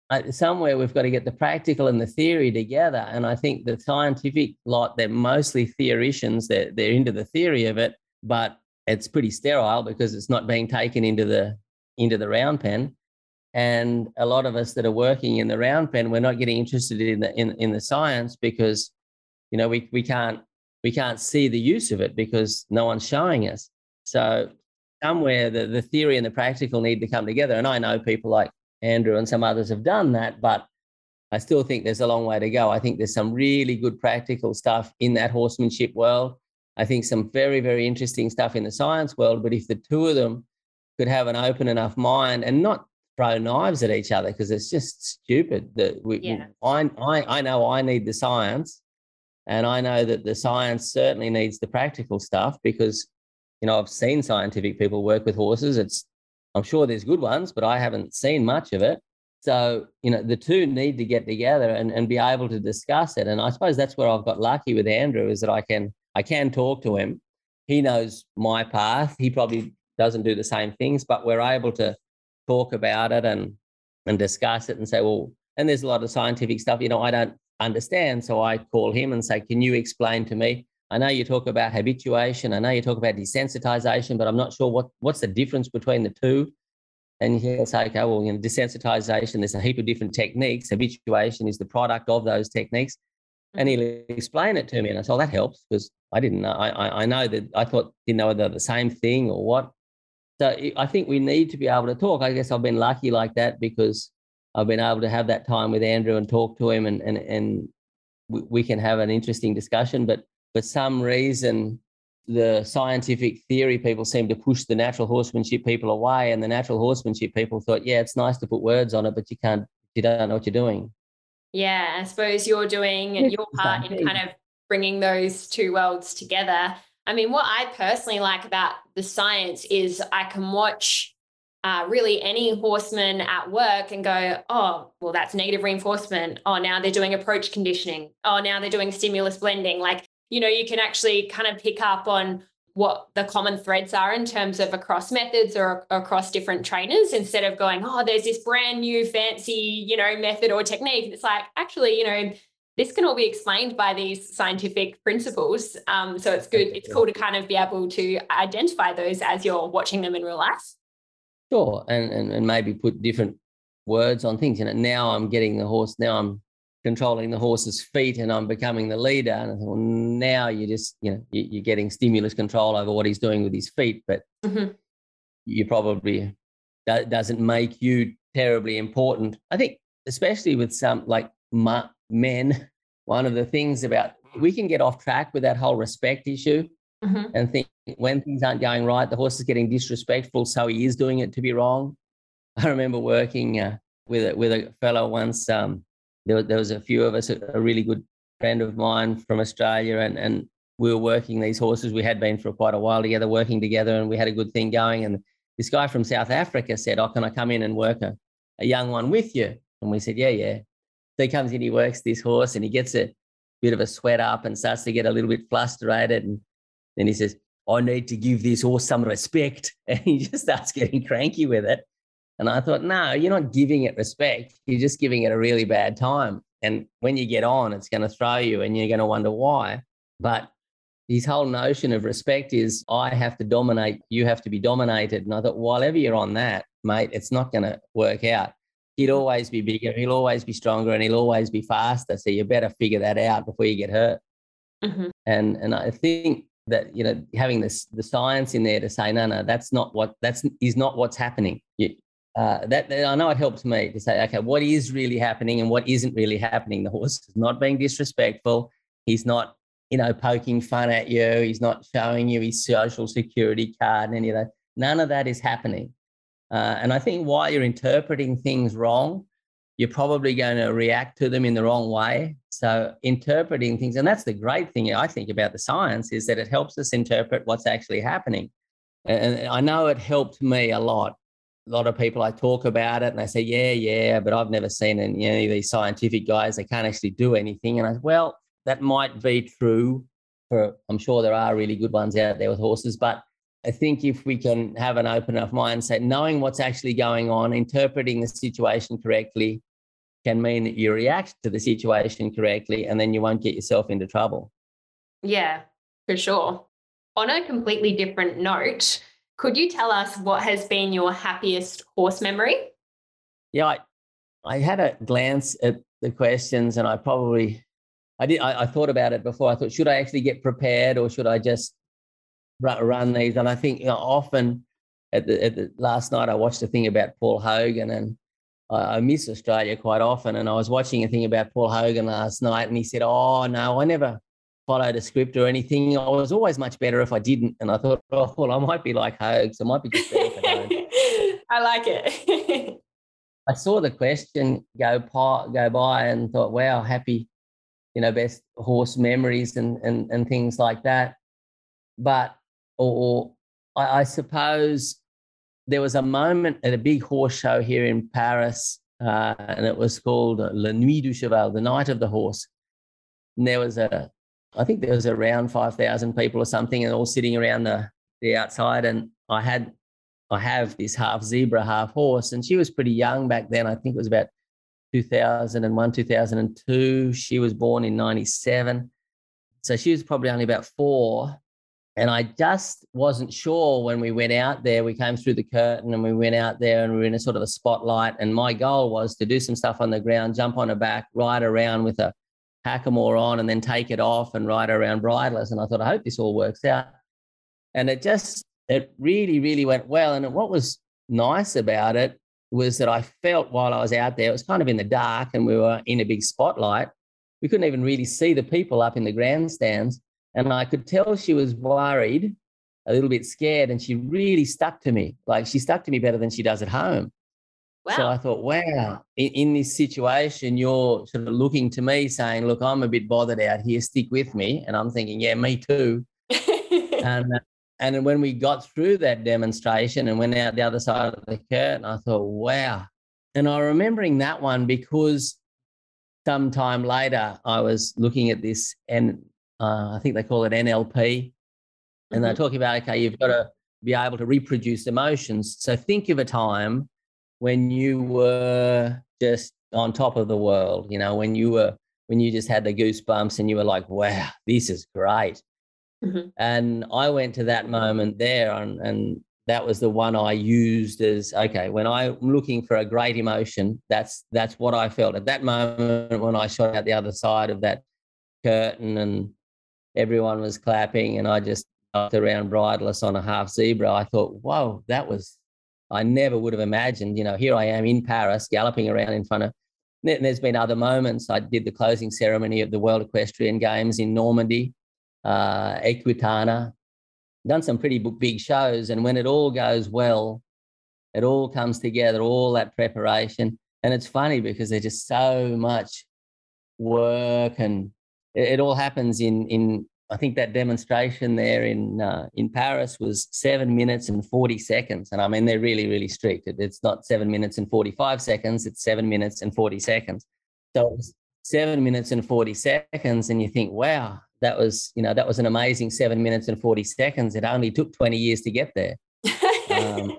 Uh, somewhere we've got to get the practical and the theory together. And I think the scientific lot, they're mostly theoreticians. They're, they're into the theory of it, but it's pretty sterile because it's not being taken into the into the round pen. And a lot of us that are working in the round pen, we're not getting interested in the in, in the science because you know we, we can't we can't see the use of it because no one's showing us. So somewhere the, the theory and the practical need to come together. And I know people like Andrew and some others have done that, but I still think there's a long way to go. I think there's some really good practical stuff in that horsemanship world. I think some very, very interesting stuff in the science world. But if the two of them could have an open enough mind and not throw knives at each other, because it's just stupid that we, yeah. I, I, I know I need the science and I know that the science certainly needs the practical stuff because, you know, I've seen scientific people work with horses. It's I'm sure there's good ones, but I haven't seen much of it. So, you know, the two need to get together and, and be able to discuss it. And I suppose that's where I've got lucky with Andrew is that I can I can talk to him. He knows my path. He probably doesn't do the same things, but we're able to talk about it and and discuss it and say, well, and there's a lot of scientific stuff, you know, I don't understand. So I call him and say, Can you explain to me? I know you talk about habituation. I know you talk about desensitization, but I'm not sure what, what's the difference between the two. And he'll say, okay, well, you know, desensitization, there's a heap of different techniques. Habituation is the product of those techniques. And he'll mm-hmm. explain it to me. And I said, oh, that helps because I didn't know. I, I know that I thought, didn't know whether they're the same thing or what. So I think we need to be able to talk. I guess I've been lucky like that because I've been able to have that time with Andrew and talk to him and, and, and we can have an interesting discussion. But for some reason, the scientific theory people seem to push the natural horsemanship people away, and the natural horsemanship people thought, yeah, it's nice to put words on it, but you can't, you don't know what you're doing. Yeah, I suppose you're doing your part in kind of bringing those two worlds together. I mean, what I personally like about the science is I can watch uh, really any horseman at work and go, oh, well, that's negative reinforcement. Oh, now they're doing approach conditioning. Oh, now they're doing stimulus blending. Like, you know, you can actually kind of pick up on what the common threads are in terms of across methods or, across different trainers instead of going, oh, there's this brand new fancy, you know, method or technique. It's like, actually, you know, this can all be explained by these scientific principles. Um, so it's good. It's cool to kind of be able to identify those as you're watching them in real life. Sure, and and, and maybe put different words on things. You know, now I'm getting the horse. Now I'm controlling the horse's feet, and I'm becoming the leader. And I thought, well, now you're just you know you're getting stimulus control over what he's doing with his feet, but mm-hmm. you probably that doesn't make you terribly important. I think, especially with some like men, one of the things about we can get off track with that whole respect issue mm-hmm. and think when things aren't going right, the horse is getting disrespectful, so he is doing it to be wrong. I remember working uh, with a, with a fellow once. Um, there, there was a few of us, a, really good friend of mine from Australia, and and we were working these horses. We had been for quite a while together, working together, and we had a good thing going. And this guy from South Africa said, "Oh, can I come in and work a, a young one with you?" And we said, "Yeah, yeah." So he comes in, he works this horse, and he gets a bit of a sweat up and starts to get a little bit frustrated. And then he says, I need to give this horse some respect. And he just starts getting cranky with it. And I thought, no, you're not giving it respect. You're just giving it a really bad time. And when you get on, it's going to throw you and you're going to wonder why. But his whole notion of respect is I have to dominate, you have to be dominated. And I thought, whatever you're on that, mate, it's not going to work out. He'll always be bigger, he'll always be stronger, and he'll always be faster. So you better figure that out before you get hurt. Mm-hmm. And and I think that you know having this the science in there to say no no that's not what that's is not what's happening uh, that, that I know it helps me to say okay what is really happening and what isn't really happening the horse is not being disrespectful he's not you know poking fun at you he's not showing you his social security card and any of that none of that is happening uh, and I think while you're interpreting things wrong you're probably going to react to them in the wrong way. So interpreting things, and that's the great thing I think about the science is that it helps us interpret what's actually happening. And I know it helped me a lot. A lot of people I talk about it and they say, yeah, yeah, but I've never seen any of these scientific guys. They can't actually do anything. And I well, that might be true for, I'm sure there are really good ones out there with horses, but I think if we can have an open enough mindset, knowing what's actually going on, interpreting the situation correctly, can mean that you react to the situation correctly and then you won't get yourself into trouble. Yeah, for sure. On a completely different note, could you tell us what has been your happiest horse memory? Yeah, I, I had a glance at the questions and I probably I did I, I thought about it before. I thought, should I actually get prepared or should I just run, run these? And I think you know, often at the, at the last night I watched a thing about Paul Hogan and I, miss Australia quite often. And I was watching a thing about Paul Hogan last night, and he said, "Oh no, I never followed a script or anything. I was always much better if I didn't." And I thought, "Oh, well, I might be like Hogs. I might be just better I. I like it. I saw the question go by, go by and thought, "Wow, happy, you know, best horse memories and and and things like that." But or, or I, I suppose there was a moment at a big horse show here in Paris, uh, and it was called La Nuit du Cheval, the Night of the Horse. And there was a, I think there was around 5,000 people or something, and all sitting around the, the outside. And I had, I have this half zebra, half horse, and she was pretty young back then. I think it was about 2001, 2002. She was born in 97. So she was probably only about four. And I just wasn't sure when we went out there. We came through the curtain and we went out there and we were in a sort of a spotlight. And my goal was to do some stuff on the ground, jump on a back, ride around with a hackamore on, and then take it off and ride around bridleless. And I thought, I hope this all works out. And it just, it really, really went well. And what was nice about it was that I felt while I was out there, it was kind of in the dark and we were in a big spotlight. We couldn't even really see the people up in the grandstands and I could tell she was worried, a little bit scared, and she really stuck to me. Like she stuck to me better than she does at home. Wow. So I thought, wow, in, in, this situation, you're sort of looking to me saying, look, I'm a bit bothered out here, stick with me. And I'm thinking, yeah, me too. and uh, and when we got through that demonstration and went out the other side of the curtain, I thought, wow. And I'm remembering that one because sometime later I was looking at this and uh, I think they call it NLP. And mm-hmm. they're talking about, okay, you've got to be able to reproduce emotions. So think of a time when you were just on top of the world, you know, when you were, when you just had the goosebumps and you were like, wow, this is great. Mm-hmm. And I went to that moment there, and, and that was the one I used as okay. When I'm looking for a great emotion, that's that's what I felt at that moment when I shot out the other side of that curtain, and everyone was clapping, and I just got around bridleless on a half zebra. I thought, whoa, that was. I never would have imagined. You know, here I am in Paris, galloping around in front of there's been other moments. I did the closing ceremony of the World Equestrian Games in Normandy uh, Equitana, done some pretty big shows. And when it all goes well, it all comes together, all that preparation. And it's funny because there's just so much work and it, it all happens in, in, I think that demonstration there in, uh, in Paris was seven minutes and 40 seconds. And I mean, they're really, really strict. It, it's not seven minutes and 45 seconds, it's seven minutes and 40 seconds. So it was seven minutes and 40 seconds. And you think, wow, that was you know that was an amazing seven minutes and 40 seconds it only took 20 years to get there um,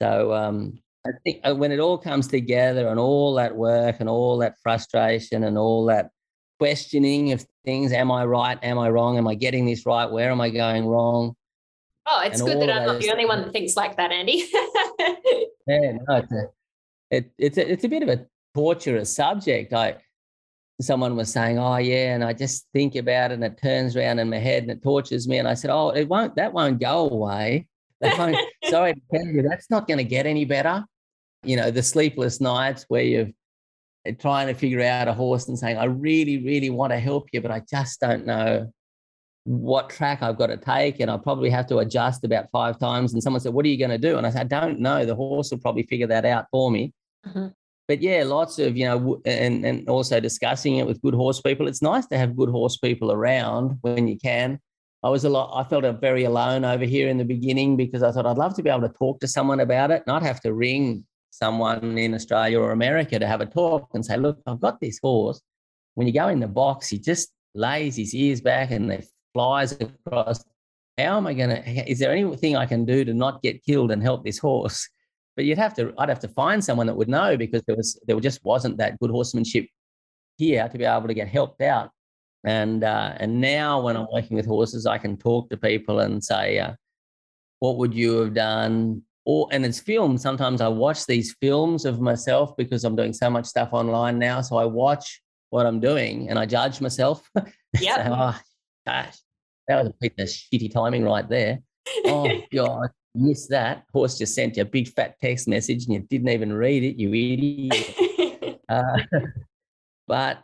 so um, i think uh, when it all comes together and all that work and all that frustration and all that questioning of things am i right am i wrong am i getting this right where am i going wrong oh it's good that i'm not the only one that thinks like that andy yeah no it's a, it, it's a, it's a bit of a torturous subject i someone was saying, "Oh yeah," and I just think about it, and it turns around in my head and it tortures me. And I said, "Oh, it won't. That won't go away. That won't. sorry to tell you, that's not going to get any better." You know, the sleepless nights where you're trying to figure out a horse and saying, "I really, really want to help you, but I just don't know." what track I've got to take, and I probably have to adjust about five times. And someone said, "What are you going to do?" And I said, "I don't know. The horse will probably figure that out for me." Mm-hmm but yeah, lots of you know, and and also discussing it with good horse people. It's nice to have good horse people around when you can. I was a lot. I felt very alone over here in the beginning because I thought I'd love to be able to talk to someone about it, not have to ring someone in Australia or America to have a talk and say, "Look, I've got this horse." When you go in the box, he just lays his ears back and they flies across. How am I going to? Is there anything I can do to not get killed and help this horse? but you'd have to i'd have to find someone that would know because there was there just wasn't that good horsemanship here to be able to get helped out and uh, and now when i'm working with horses i can talk to people and say uh, what would you have done or and it's filmed sometimes i watch these films of myself because i'm doing so much stuff online now so i watch what i'm doing and i judge myself yeah oh gosh that was a bit of shitty timing right there oh god missed that. Horse just sent you a big fat text message and you didn't even read it, you idiot. uh, but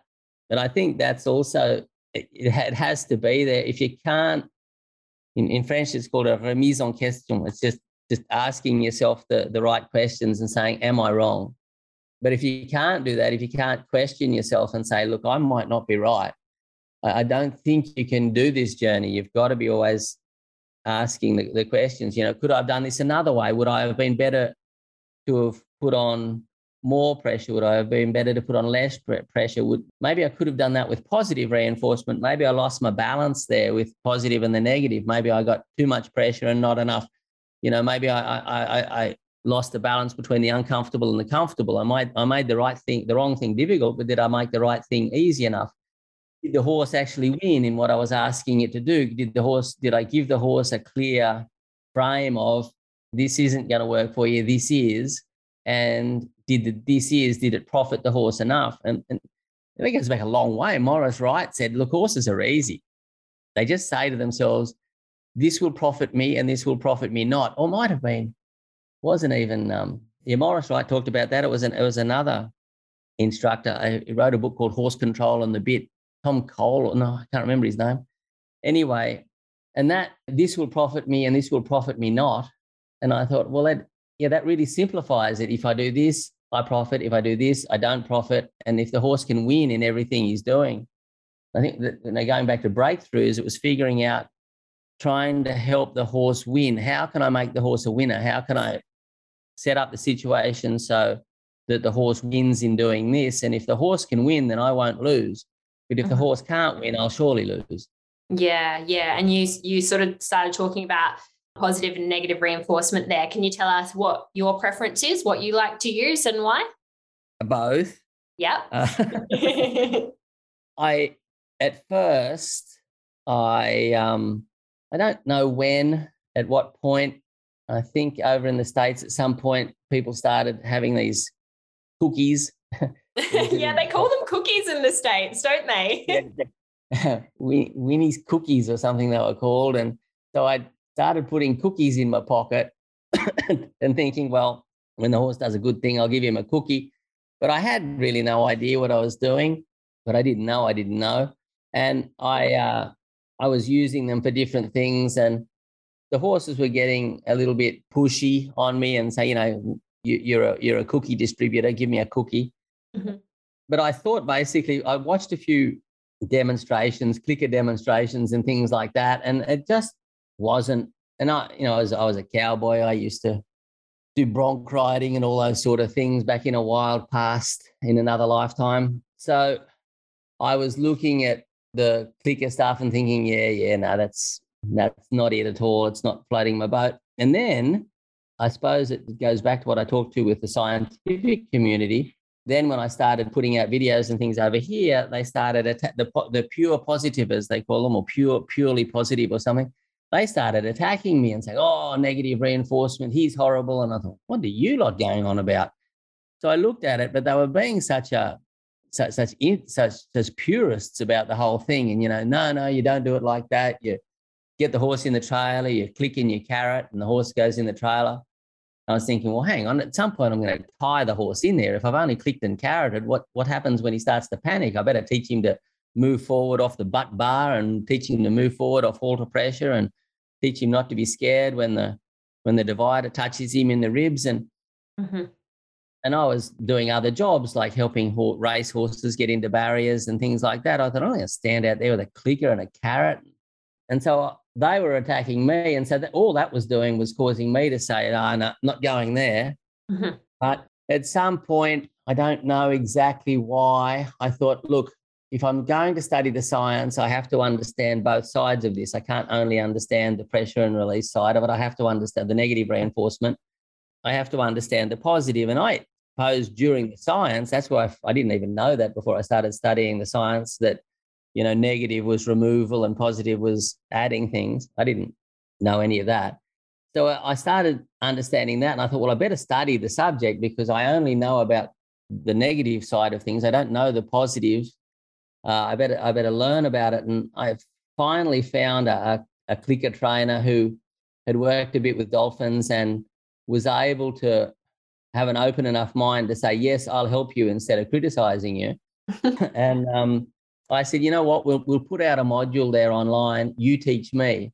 but I think that's also it, it, has to be there. If you can't, in, in French, it's called a remise en question. It's just just asking yourself the, the right questions and saying, Am I wrong? But if you can't do that, if you can't question yourself and say, Look, I might not be right, I, I don't think you can do this journey. You've got to be always asking the, the questions. You know, could I have done this another way? Would I have been better to have put on more pressure? Would I have been better to put on less pressure? Would maybe I could have done that with positive reinforcement. Maybe I lost my balance there with positive and the negative. Maybe I got too much pressure and not enough. You know, maybe I I I, lost the balance between the uncomfortable and the comfortable. I might I made the right thing, the wrong thing difficult, but did I make the right thing easy enough? did the horse actually win in what I was asking it to do? Did the horse, did I give the horse a clear frame of this isn't going to work for you, this is? And did the this is, did it profit the horse enough? And, and it goes back a long way. Maurice Wright said, look, horses are easy. They just say to themselves, this will profit me and this will profit me not. Or might have been, wasn't even, um, yeah, Maurice Wright talked about that. It was, an, it was another instructor. He wrote a book called Horse Control and the Bit Tom Cole. No, I can't remember his name. Anyway, and that this will profit me and this will profit me not. And I thought, well, that, yeah, that really simplifies it. If I do this, I profit. If I do this, I don't profit. And if the horse can win in everything he's doing, I think that know, going back to breakthroughs, it was figuring out trying to help the horse win. How can I make the horse a winner? How can I set up the situation so that the horse wins in doing this? And if the horse can win, then I won't lose. But if mm-hmm. the horse can't win, I'll surely lose. Yeah, yeah. And you you sort of started talking about positive and negative reinforcement there. Can you tell us what your preference is, what you like to use and why? Both. Yeah. Uh, I at first I um I don't know when, at what point. I think over in the States at some point people started having these cookies. yeah, they call them cookies in the States, don't they? Winnie's cookies or something they were called. And so I started putting cookies in my pocket and thinking, well, when the horse does a good thing, I'll give him a cookie. But I had really no idea what I was doing, but I didn't know, I didn't know. And I, uh, I was using them for different things. And the horses were getting a little bit pushy on me and say, you know, you, are a, you're a cookie distributor, give me a cookie. Mm-hmm. But I thought basically, I watched a few demonstrations, clicker demonstrations, and things like that, and it just wasn't. And I, you know, I was I was a cowboy. I used to do bronc riding and all those sort of things back in a wild past in another lifetime. So I was looking at the clicker stuff and thinking, yeah, yeah, no, that's that's not it at all. It's not floating my boat. And then I suppose it goes back to what I talked to with the scientific community. Then when I started putting out videos and things over here, they started atta- the the pure positive, as they call them, or pure purely positive or something. They started attacking me and saying, "Oh, negative reinforcement. He's horrible." And I thought, "What are you lot going on about?" So I looked at it, but they were being such a such such such such purists about the whole thing. And you know, no, no, you don't do it like that. You get the horse in the trailer, you click in your carrot, and the horse goes in the trailer. I was thinking, well, hang on, at some point I'm going to tie the horse in there. If I've only clicked and carroted, what, what happens when he starts to panic? I better teach him to move forward off the butt bar and teach him to move forward off halter pressure and teach him not to be scared when the when the divider touches him in the ribs. And mm-hmm. And I was doing other jobs like helping race horses get into barriers and things like that. I thought, I'm going to stand out there with a clicker and a carrot. And so they were attacking me. And so that, all that was doing was causing me to say, oh, no, not going there. Mm-hmm. But at some point, I don't know exactly why, I thought, look, if I'm going to study the science, I have to understand both sides of this. I can't only understand the pressure and release side of it. I have to understand the negative reinforcement. I have to understand the positive. And I suppose during the science, that's why I didn't even know that before I started studying the science, that you know, negative was removal and positive was adding things. I didn't know any of that. So I started understanding that. And I thought, well, I better study the subject because I only know about the negative side of things. I don't know the positive. Uh, I better I better learn about it. And I finally found a, a clicker trainer who had worked a bit with dolphins and was able to have an open enough mind to say, yes, I'll help you instead of criticizing you. and um, I said, you know what, we'll, we'll put out a module there online. You teach me.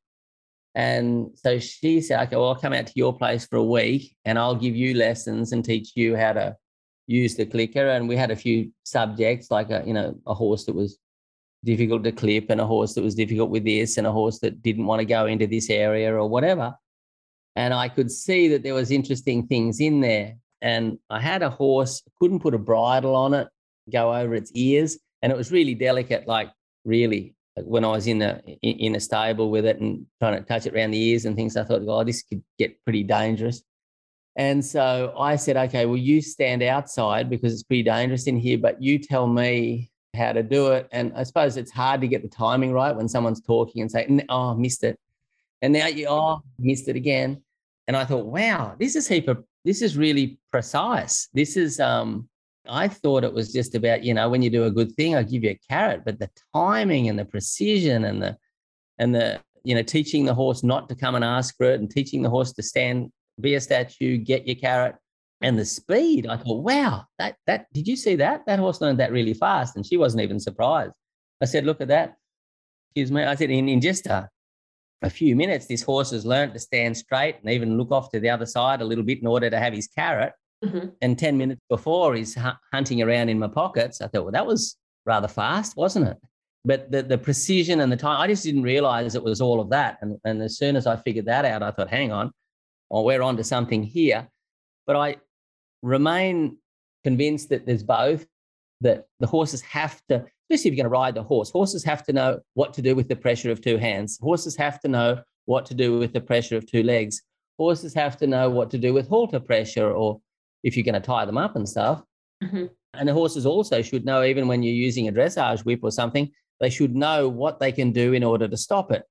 And so she said, okay, well, I'll come out to your place for a week and I'll give you lessons and teach you how to use the clicker. And we had a few subjects like a, you know, a horse that was difficult to clip and a horse that was difficult with this and a horse that didn't want to go into this area or whatever. And I could see that there was interesting things in there. And I had a horse, couldn't put a bridle on it, go over its ears and it was really delicate, like really when I was in a in a stable with it and trying to touch it around the ears and things. I thought, oh, this could get pretty dangerous. And so I said, okay, well, you stand outside because it's pretty dangerous in here, but you tell me how to do it. And I suppose it's hard to get the timing right when someone's talking and say, oh, missed it. And now you, oh, missed it again. And I thought, wow, this is heap of, this is really precise. This is, um, I thought it was just about, you know, when you do a good thing, I give you a carrot, but the timing and the precision and the, and the, you know, teaching the horse not to come and ask for it and teaching the horse to stand, be a statue, get your carrot and the speed. I thought, wow, that, that, did you see that? That horse learned that really fast. And she wasn't even surprised. I said, look at that. Excuse me. I said, in, in just a, a few minutes, this horse has learned to stand straight and even look off to the other side a little bit in order to have his carrot. Mm-hmm. And 10 minutes before he's hunting around in my pockets. I thought, well, that was rather fast, wasn't it? but the, the precision and the time, I just didn't realize it was all of that. And, and as soon as I figured that out, I thought, hang on, well, we're on to something here. But I remain convinced that there's both, that the horses have to, especially if you're going to ride the horse, horses have to know what to do with the pressure of two hands. Horses have to know what to do with the pressure of two legs. Horses have to know what to do with halter pressure or if you're going to tie them up and stuff. Mm-hmm. And the horses also should know, even when you're using a dressage whip or something, they should know what they can do in order to stop it.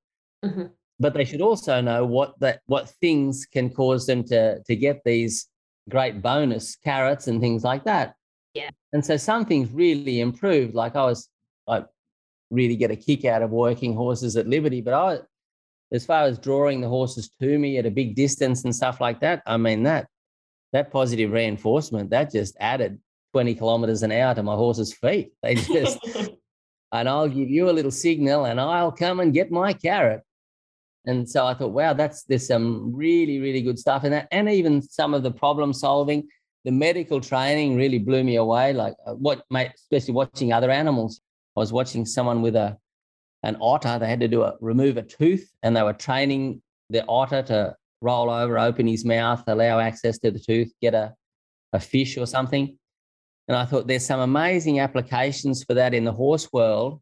Mm-hmm. But they should also know what that what things can cause them to to get these great bonus carrots and things like that. Yeah. And so some things really improved. Like I was I really get a kick out of working horses at Liberty, but I as far as drawing the horses to me at a big distance and stuff like that, I mean that that positive reinforcement that just added 20 kilometers an hour to my horse's feet. They just and I'll give you a little signal and I'll come and get my carrot. And so I thought, wow, that's there's some really, really good stuff in that. And even some of the problem solving, the medical training really blew me away. Like uh, what, especially watching other animals. I was watching someone with a an otter. They had to do a remove a tooth, and they were training the otter to roll over, open his mouth, allow access to the tooth, get a a fish or something. And I thought there's some amazing applications for that in the horse world.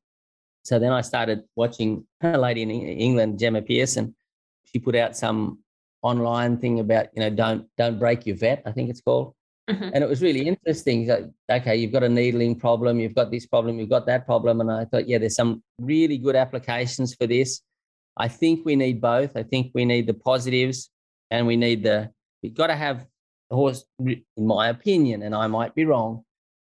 So then I started watching a lady in England, Gemma Pearson. She put out some online thing about, you know, don't don't break your vet, I think it's called. Mm-hmm. And it was really interesting. Like, okay, you've got a needling problem, you've got this problem, you've got that problem. And I thought, yeah, there's some really good applications for this. I think we need both. I think we need the positives and we need the, we've got to have horse, in my opinion, and I might be wrong,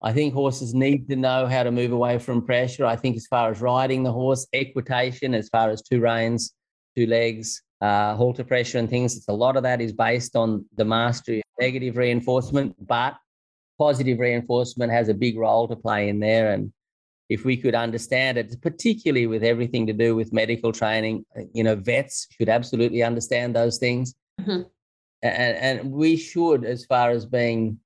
I think horses need to know how to move away from pressure. I think, as far as riding the horse, equitation, as far as two reins, two legs, uh, halter pressure, and things, it's a lot of that is based on the mastery of negative reinforcement, but positive reinforcement has a big role to play in there. And if we could understand it, particularly with everything to do with medical training, you know, vets should absolutely understand those things. Mm-hmm. And, and we should, as far as being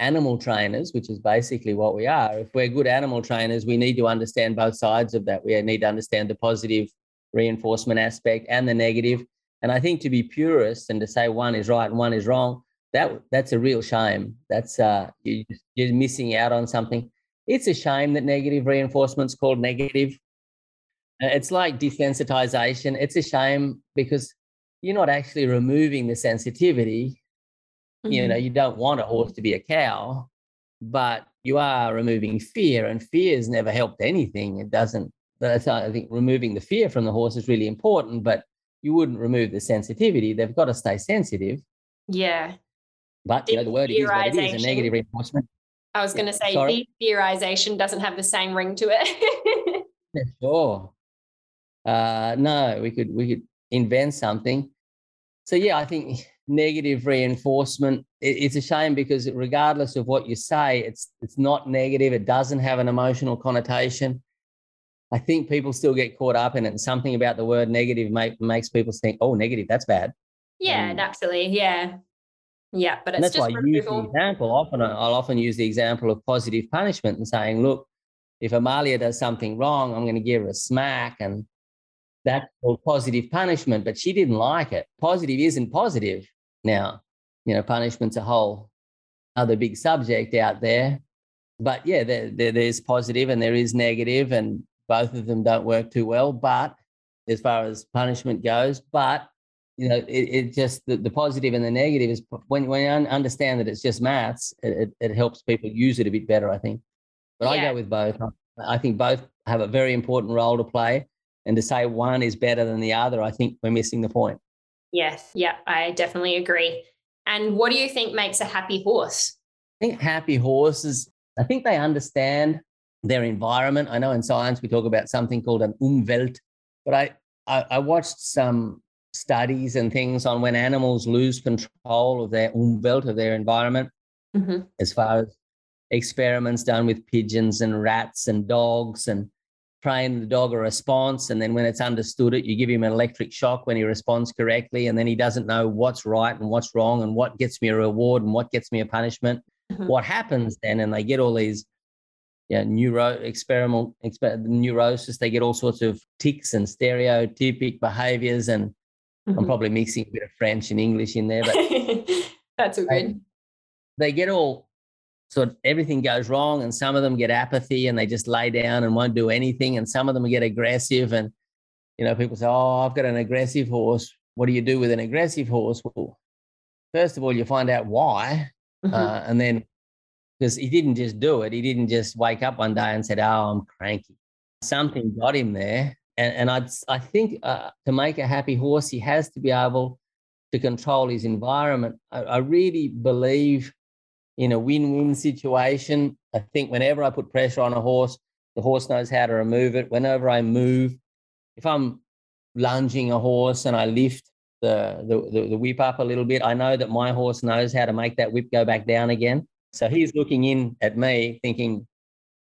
animal trainers, which is basically what we are, if we're good animal trainers, we need to understand both sides of that. We need to understand the positive reinforcement aspect and the negative. And I think to be purist and to say one is right and one is wrong, that that's a real shame. That's uh, you, you're missing out on something. It's a shame that negative reinforcement's called negative. Uh, it's like desensitization. It's a shame because you're not actually removing the sensitivity Mm-hmm. You know, mm-hmm. you don't want a horse to be a cow, but you are removing fear, and fear's never helped anything. It doesn't. That's I think removing the fear from the horse is really important, but you wouldn't remove the sensitivity. They've got to stay sensitive. Yeah. But you know, the word is what it is, a negative reinforcement. I was going to say Sorry? theorization doesn't have the same ring to it. yeah, sure. Uh, no, we could we could invent something. So yeah, I think negative reinforcement. it's a shame because regardless of what you say, it's it's not negative. It doesn't have an emotional connotation. I think people still get caught up in it. And something about the word negative make, makes people think, "Oh, negative, that's bad." Yeah, um, naturally, yeah, yeah. But that's why I use the example. Often, I'll often use the example of positive punishment and saying, "Look, if Amalia does something wrong, I'm going to give her a smack and." That's called positive punishment, but she didn't like it. Positive isn't positive. Now, you know, punishment's a whole other big subject out there. But yeah, there, there, there's positive and there is negative, and both of them don't work too well. But as far as punishment goes, but you know, it, it just the, the positive and the negative is when when you understand that it's just maths, it, it, it helps people use it a bit better, I think. But yeah. I go with both. I think both have a very important role to play. And to say one is better than the other, I think we're missing the point. Yes. Yeah, I definitely agree. And what do you think makes a happy horse? I think happy horses, I think they understand their environment. I know in science we talk about something called an umwelt, but I, I, I watched some studies and things on when animals lose control of their umwelt, of their environment, mm-hmm. as far as experiments done with pigeons and rats and dogs and train the dog a response. And then when it's understood it, you give him an electric shock when he responds correctly. And then he doesn't know what's right and what's wrong and what gets me a reward and what gets me a punishment. Mm-hmm. What happens then? And they get all these yeah, neuro experimental exper- neurosis. They get all sorts of tics and stereotypic behaviors. And mm-hmm. I'm probably mixing a bit of French and English in there, but that's all good. They get all sort of everything goes wrong, and some of them get apathy and they just lay down and won't do anything. And some of them get aggressive. And, you know, people say, Oh, I've got an aggressive horse. What do you do with an aggressive horse? Well, first of all, you find out why. Mm-hmm. Uh, and then because he didn't just do it. He didn't just wake up one day and said, "Oh, I'm cranky." Something got him there, and and I I think uh, to make a happy horse, he has to be able to control his environment. I, I really believe in a win-win situation. I think whenever I put pressure on a horse, the horse knows how to remove it. Whenever I move, if I'm lunging a horse and I lift the, the, the, the whip up a little bit, I know that my horse knows how to make that whip go back down again. So he's looking in at me thinking,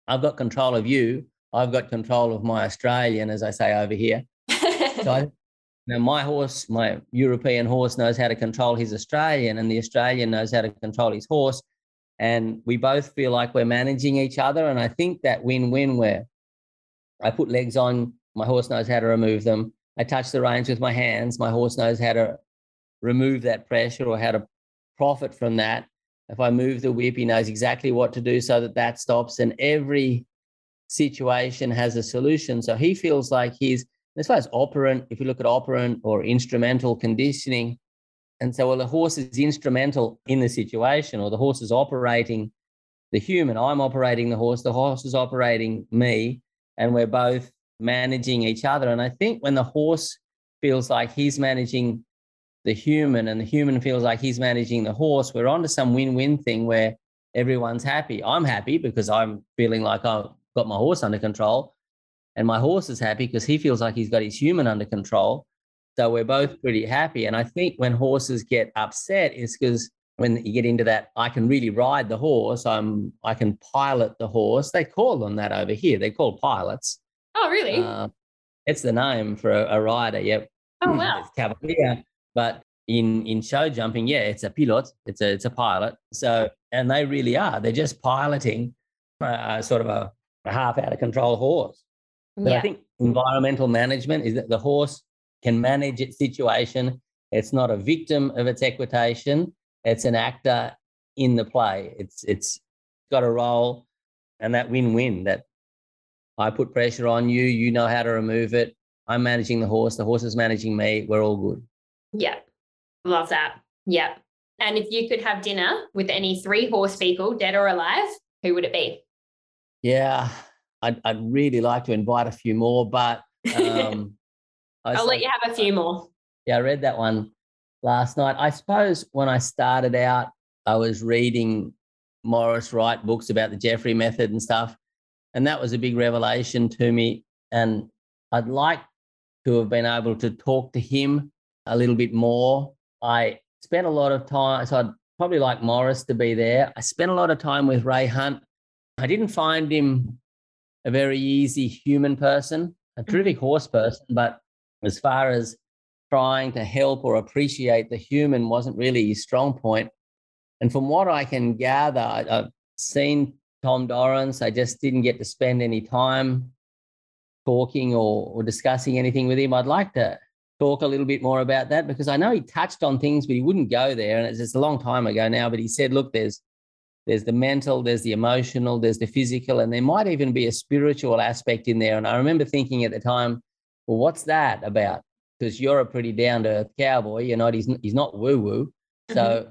I've got control of you. I've got control of my Australian, as I say over here. so I, now my horse, my European horse knows how to control his Australian, and the Australian knows how to control his horse. And we both feel like we're managing each other. And I think that win-win where I put legs on, my horse knows how to remove them. I touch the reins with my hands. My horse knows how to remove that pressure or how to profit from that. If I move the whip, he knows exactly what to do so that that stops. And every situation has a solution. So he feels like he's, as far as operant, if you look at operant or instrumental conditioning, and so, well, the horse is instrumental in the situation, or the horse is operating the human. I'm operating the horse, the horse is operating me, and we're both managing each other. And I think when the horse feels like he's managing the human and the human feels like he's managing the horse, we're onto some win-win thing where everyone's happy. I'm happy because I'm feeling like I've got my horse under control. And my horse is happy because he feels like he's got his human under control. So we're both pretty happy. And I think when horses get upset is because when you get into that, I can really ride the horse. I'm I can pilot the horse. They call them that over here. They call pilots. Oh, really? Uh, it's the name for a, a rider. Yep. Oh wow. It's cavalier. But in in show jumping, yeah, it's a pilot, it's a it's a pilot. So and they really are. They're just piloting a, sort of a, a half out of control horse. But yeah. I think environmental management is that the horse can manage its situation. It's not a victim of its equitation. It's an actor in the play. It's it's got a role, and that win-win. That I put pressure on you. You know how to remove it. I'm managing the horse. The horse is managing me. We're all good. Yeah. Love that. Yeah. And if you could have dinner with any three horse people, dead or alive, who would it be? Yeah, I'd, I'd really like to invite a few more, but um, I'll let you have a few more. Yeah, I read that one last night. I suppose when I started out, I was reading Maurice Wright books about the Jeffery method and stuff. And that was a big revelation to me. And I'd like to have been able to talk to him a little bit more. I spent a lot of time, so I'd probably like Maurice to be there. I spent a lot of time with Ray Hunt. I didn't find him a very easy human person, a mm-hmm. terrific horse person, but as far as trying to help or appreciate the human wasn't really his strong point. And from what I can gather, I've seen Tom Dorrance. I just didn't get to spend any time talking or, or discussing anything with him. I'd like to talk a little bit more about that because I know he touched on things, but he wouldn't go there. And it's just a long time ago now. But he said, look, there's there's the mental, there's the emotional, there's the physical, and there might even be a spiritual aspect in there. And I remember thinking at the time, well, what's that about? Because you're a pretty down to earth cowboy. You're not. He's he's not woo woo. So mm-hmm.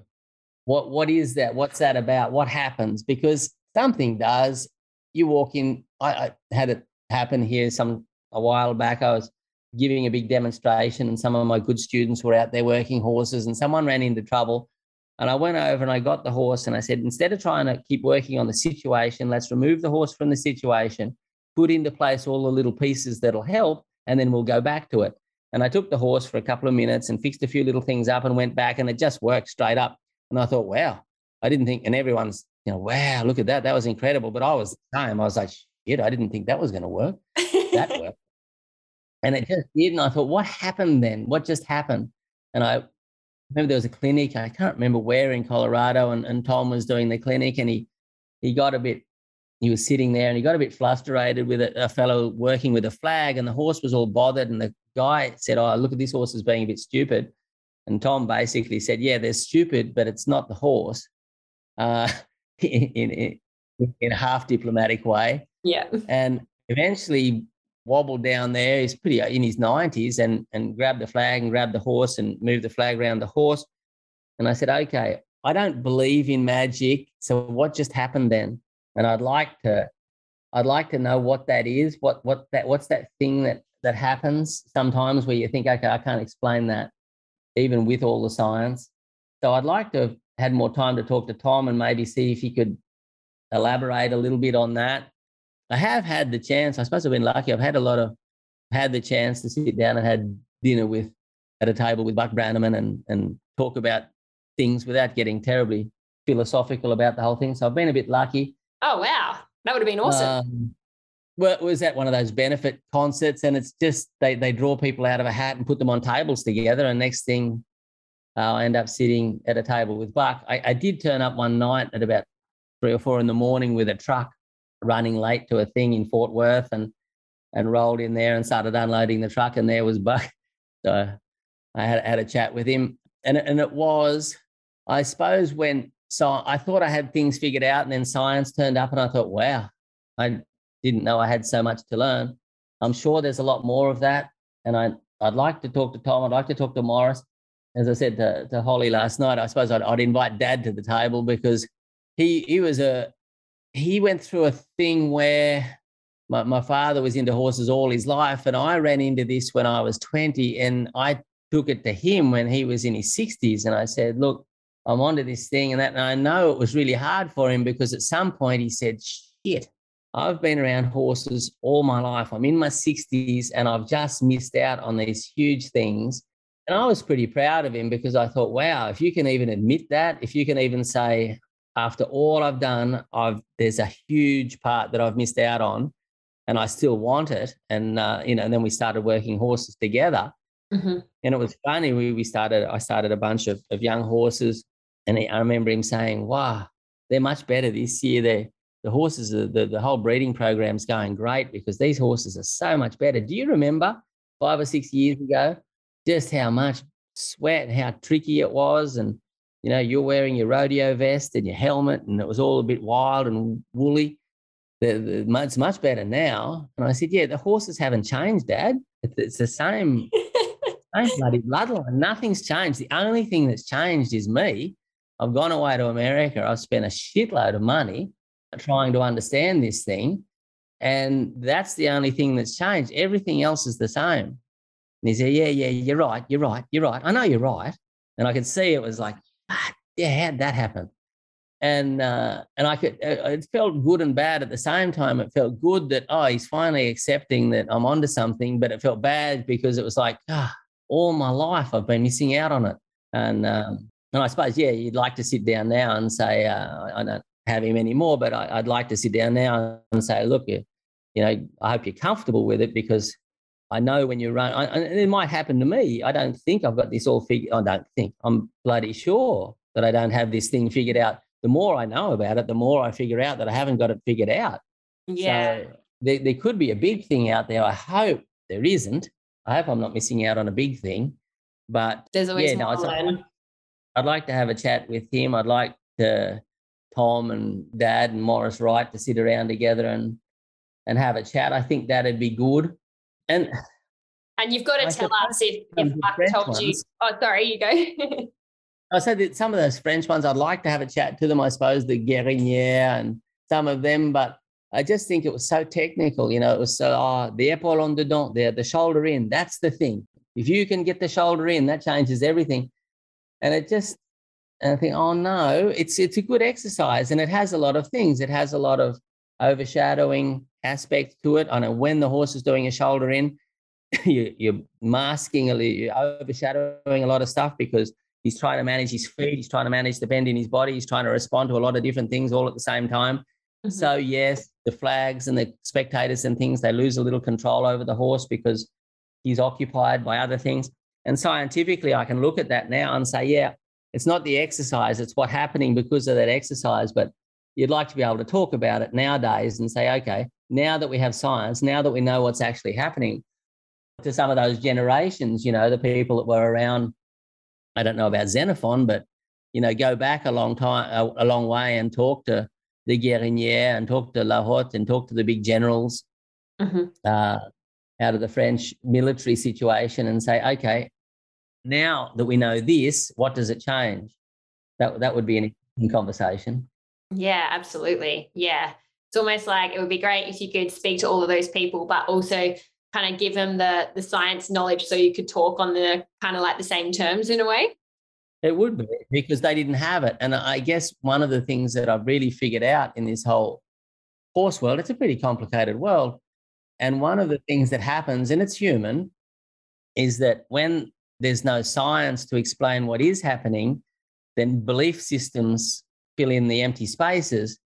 what what is that? What's that about? What happens? Because something does. You walk in. I, I had it happen here some a while back. I was giving a big demonstration, and some of my good students were out there working horses, and someone ran into trouble. And I went over and I got the horse, and I said, instead of trying to keep working on the situation, let's remove the horse from the situation, put into place all the little pieces that'll help, and then we'll go back to it. And I took the horse for a couple of minutes and fixed a few little things up and went back, and it just worked straight up. And I thought, wow, I didn't think, and everyone's, you know, wow, look at that. That was incredible. But I was the same. I was like, shit, I didn't think that was going to work. That worked. And it just did. And I thought, what happened then? What just happened? And I remember there was a clinic, I can't remember where in Colorado, and, and Tom was doing the clinic and he he got a bit he was sitting there and he got a bit frustrated with a, a, fellow working with a flag and the horse was all bothered and the guy said oh look at this horse as being a bit stupid and tom basically said yeah they're stupid but it's not the horse uh, in, in, in a half diplomatic way yeah and eventually wobbled down there he's pretty uh, in his 90s and and grabbed the flag and grabbed the horse and moved the flag around the horse and i said okay i don't believe in magic so what just happened then and I'd like to I'd like to know what that is. What what that what's that thing that that happens sometimes where you think, okay, I can't explain that, even with all the science. So I'd like to have had more time to talk to Tom and maybe see if he could elaborate a little bit on that. I have had the chance. I suppose I've been lucky. I've had a lot of had the chance to sit down and had dinner with at a table with Buck Brannaman and and talk about things without getting terribly philosophical about the whole thing. So I've been a bit lucky. Oh wow, that would have been awesome. Um, well, was that one of those benefit concerts? And it's just they they draw people out of a hat and put them on tables together, and next thing, uh, I end up sitting at a table with Buck. I, I did turn up one night at about three or four in the morning with a truck running late to a thing in Fort Worth, and and rolled in there and started unloading the truck, and there was Buck. So I had had a chat with him, and and it was, I suppose, when so I thought I had things figured out, and then science turned up, and I thought, wow, I didn't know I had so much to learn. I'm sure there's a lot more of that, and I I'd like to talk to Tom. I'd like to talk to Maurice. As I said to, to Holly last night, I suppose I'd, I'd invite Dad to the table because he he was a he went through a thing where my, my father was into horses all his life, and I ran into this when I was 20, and I took it to him when he was in his 60s, and I said, look I'm onto this thing and that. And I know it was really hard for him because at some point he said, shit, I've been around horses all my life. I'm in my 60s and I've just missed out on these huge things. And I was pretty proud of him because I thought, wow, if you can even admit that, if you can even say, after all I've done, I've there's a huge part that I've missed out on, and I still want it. And uh, you know, and then we started working horses together. Mm-hmm. And it was funny. We we started. I started a bunch of, of young horses and I remember him saying, wow, they're much better this year. They the horses, the, the whole breeding program's going great because these horses are so much better. Do you remember five or six years ago just how much sweat, how tricky it was? And, you know, you're wearing your rodeo vest and your helmet, and it was all a bit wild and woolly. The, the, it's much better now. And I said, yeah, the horses haven't changed, Dad. It's, it's the same, same bloody bloodline. Nothing's changed. The only thing that's changed is me I've gone away to America. I've spent a shitload of money trying to understand this thing. And that's the only thing that's changed. Everything else is the same. And he said, Yeah, yeah, you're right. You're right. You're right. I know you're right. And I could see it was like, yeah, how'd that happen? And uh, and I could, uh, it felt good and bad at the same time. It felt good that, oh, he's finally accepting that I'm onto something, but it felt bad because it was like, ah, all my life I've been missing out on it. And um, and I suppose, yeah, you'd like to sit down now and say, uh, I don't have him anymore, but I, would like to sit down now and say, look, you, you know, I hope you're comfortable with it because I know when you run, I, and it might happen to me. I don't think I've got this all figured. I don't think I'm bloody sure that I don't have this thing figured out. The more I know about it, the more I figure out that I haven't got it figured out. Yeah. So there, there could be a big thing out there. I hope there isn't. I hope I'm not missing out on a big thing. But there's always yeah, more no, I'd like to have a chat with him. I'd like to Tom and Dad and Maurice Wright to sit around together and and have a chat. I think that'd be good. And and you've got to I tell us if, if I told ones, you. Oh, sorry, you go. I said that some of those French ones, I'd like to have a chat to them. I suppose the Guérinière and some of them, but I just think it was so technical. You know, it was so oh, the épaule en dedans, the the shoulder in. That's the thing. If you can get the shoulder in, that changes everything and it just and I think, oh no, it's it's a good exercise, and it has a lot of things. It has a lot of overshadowing aspect to it. I know when the horse is doing a shoulder in, you, you're masking, you're overshadowing a lot of stuff because he's trying to manage his feet, he's trying to manage the bend in his body, he's trying to respond to a lot of different things all at the same time. Mm-hmm. So yes, the flags and the spectators and things they lose a little control over the horse because he's occupied by other things. And scientifically, I can look at that now and say, yeah, it's not the exercise, it's what's happening because of that exercise. But you'd like to be able to talk about it nowadays and say, okay, now that we have science, now that we know what's actually happening to some of those generations, you know, the people that were around, I don't know about Xenophon, but, you know, go back a long time, a, a long way and talk to the Guérinière and talk to L'Hotte and talk to the big generals mm-hmm. uh, out of the French military situation and say, okay, now that we know this, what does it change? That, that would be an interesting conversation. Yeah, absolutely. Yeah. It's almost like it would be great if you could speak to all of those people, but also kind of give them the the science knowledge so you could talk on the kind of like the same terms in a way. It would be because they didn't have it. And I guess one of the things that I've really figured out in this whole horse world, it's a pretty complicated world. And one of the things that happens, and it's human, is that when there's no science to explain what is happening, then belief systems fill in the empty spaces.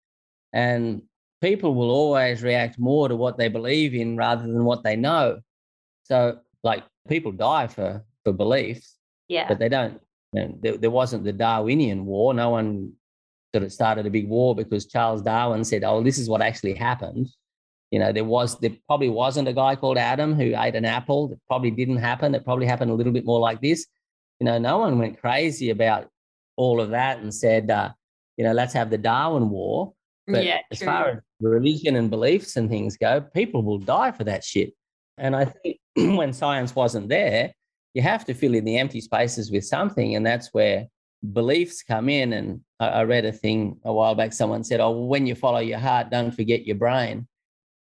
And people will always react more to what they believe in rather than what they know. So, like, people die for, for beliefs, yeah. but they don't. You know, there, there wasn't the Darwinian war. No one sort of started a big war because Charles Darwin said, "Oh, this is what actually happened." You know, there was there probably wasn't a guy called Adam who ate an apple. It probably didn't happen. It probably happened a little bit more like this. You know, no one went crazy about all of that and said, uh, you know, let's have the Darwin War. But yeah, as far as religion and beliefs and things go, people will die for that shit. And I think when science wasn't there, you have to fill in the empty spaces with something. And that's where beliefs come in. And I, I read a thing a while back, someone said, Oh, when you follow your heart, don't forget your brain.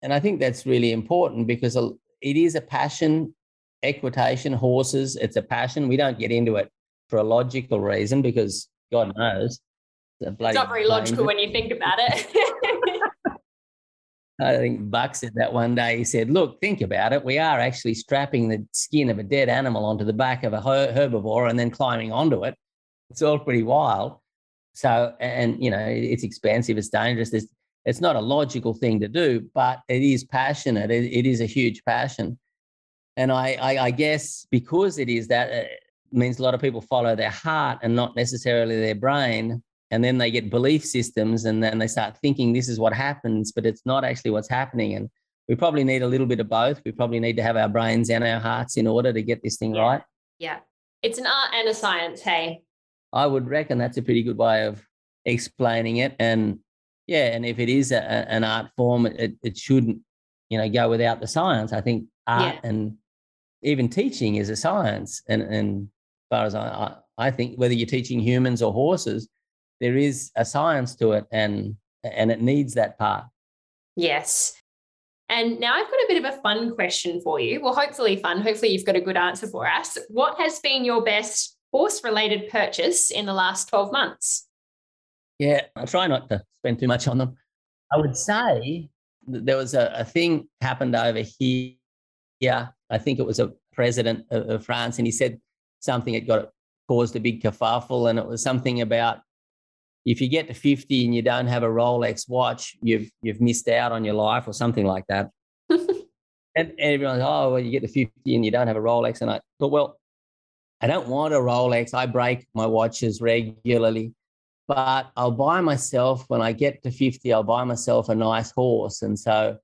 And I think that's really important because it is a passion, equitation, horses, it's a passion. We don't get into it for a logical reason because God knows it's not very logical when you think about it. I think Buck said that one day. He said, Look, think about it. We are actually strapping the skin of a dead animal onto the back of a herbivore and then climbing onto it. It's all pretty wild. So, and, you know, it's expensive, it's dangerous. It's, it's not a logical thing to do, but it is passionate. it, it is a huge passion. And I, I, I, guess because it is that, it means a lot of people follow their heart and not necessarily their brain and then they get belief systems and then they start thinking this is what happens but it's not actually what's happening. And we probably need a little bit of both. We probably need to have our brains and our hearts in order to get this thing yeah. right. Yeah. It's an art and a science hey. I would reckon that's a pretty good way of explaining it. And yeah and if it is a, an art form it, it shouldn't you know go without the science. I think art yeah. and even teaching is a science. And and as far as I, I think whether you're teaching humans or horses there is a science to it and and it needs that part. Yes. And now I've got a bit of a fun question for you. Well, hopefully fun. Hopefully you've got a good answer for us. What has been your best horse related purchase in the last 12 months? Yeah, I try not to spend too much on them. I would say there was a, a thing happened over here. Yeah, I think it was a president of, of France, and he said something that got caused a big kerfuffle, and it was something about if you get to 50 and you don't have a Rolex watch, you've you've missed out on your life or something like that. and, everyone's, oh, well, you get to 50 and you don't have a Rolex. And I thought, well, I don't want a Rolex. I break my watches regularly, but I'll buy myself when I get to 50, I'll buy myself a nice horse. And so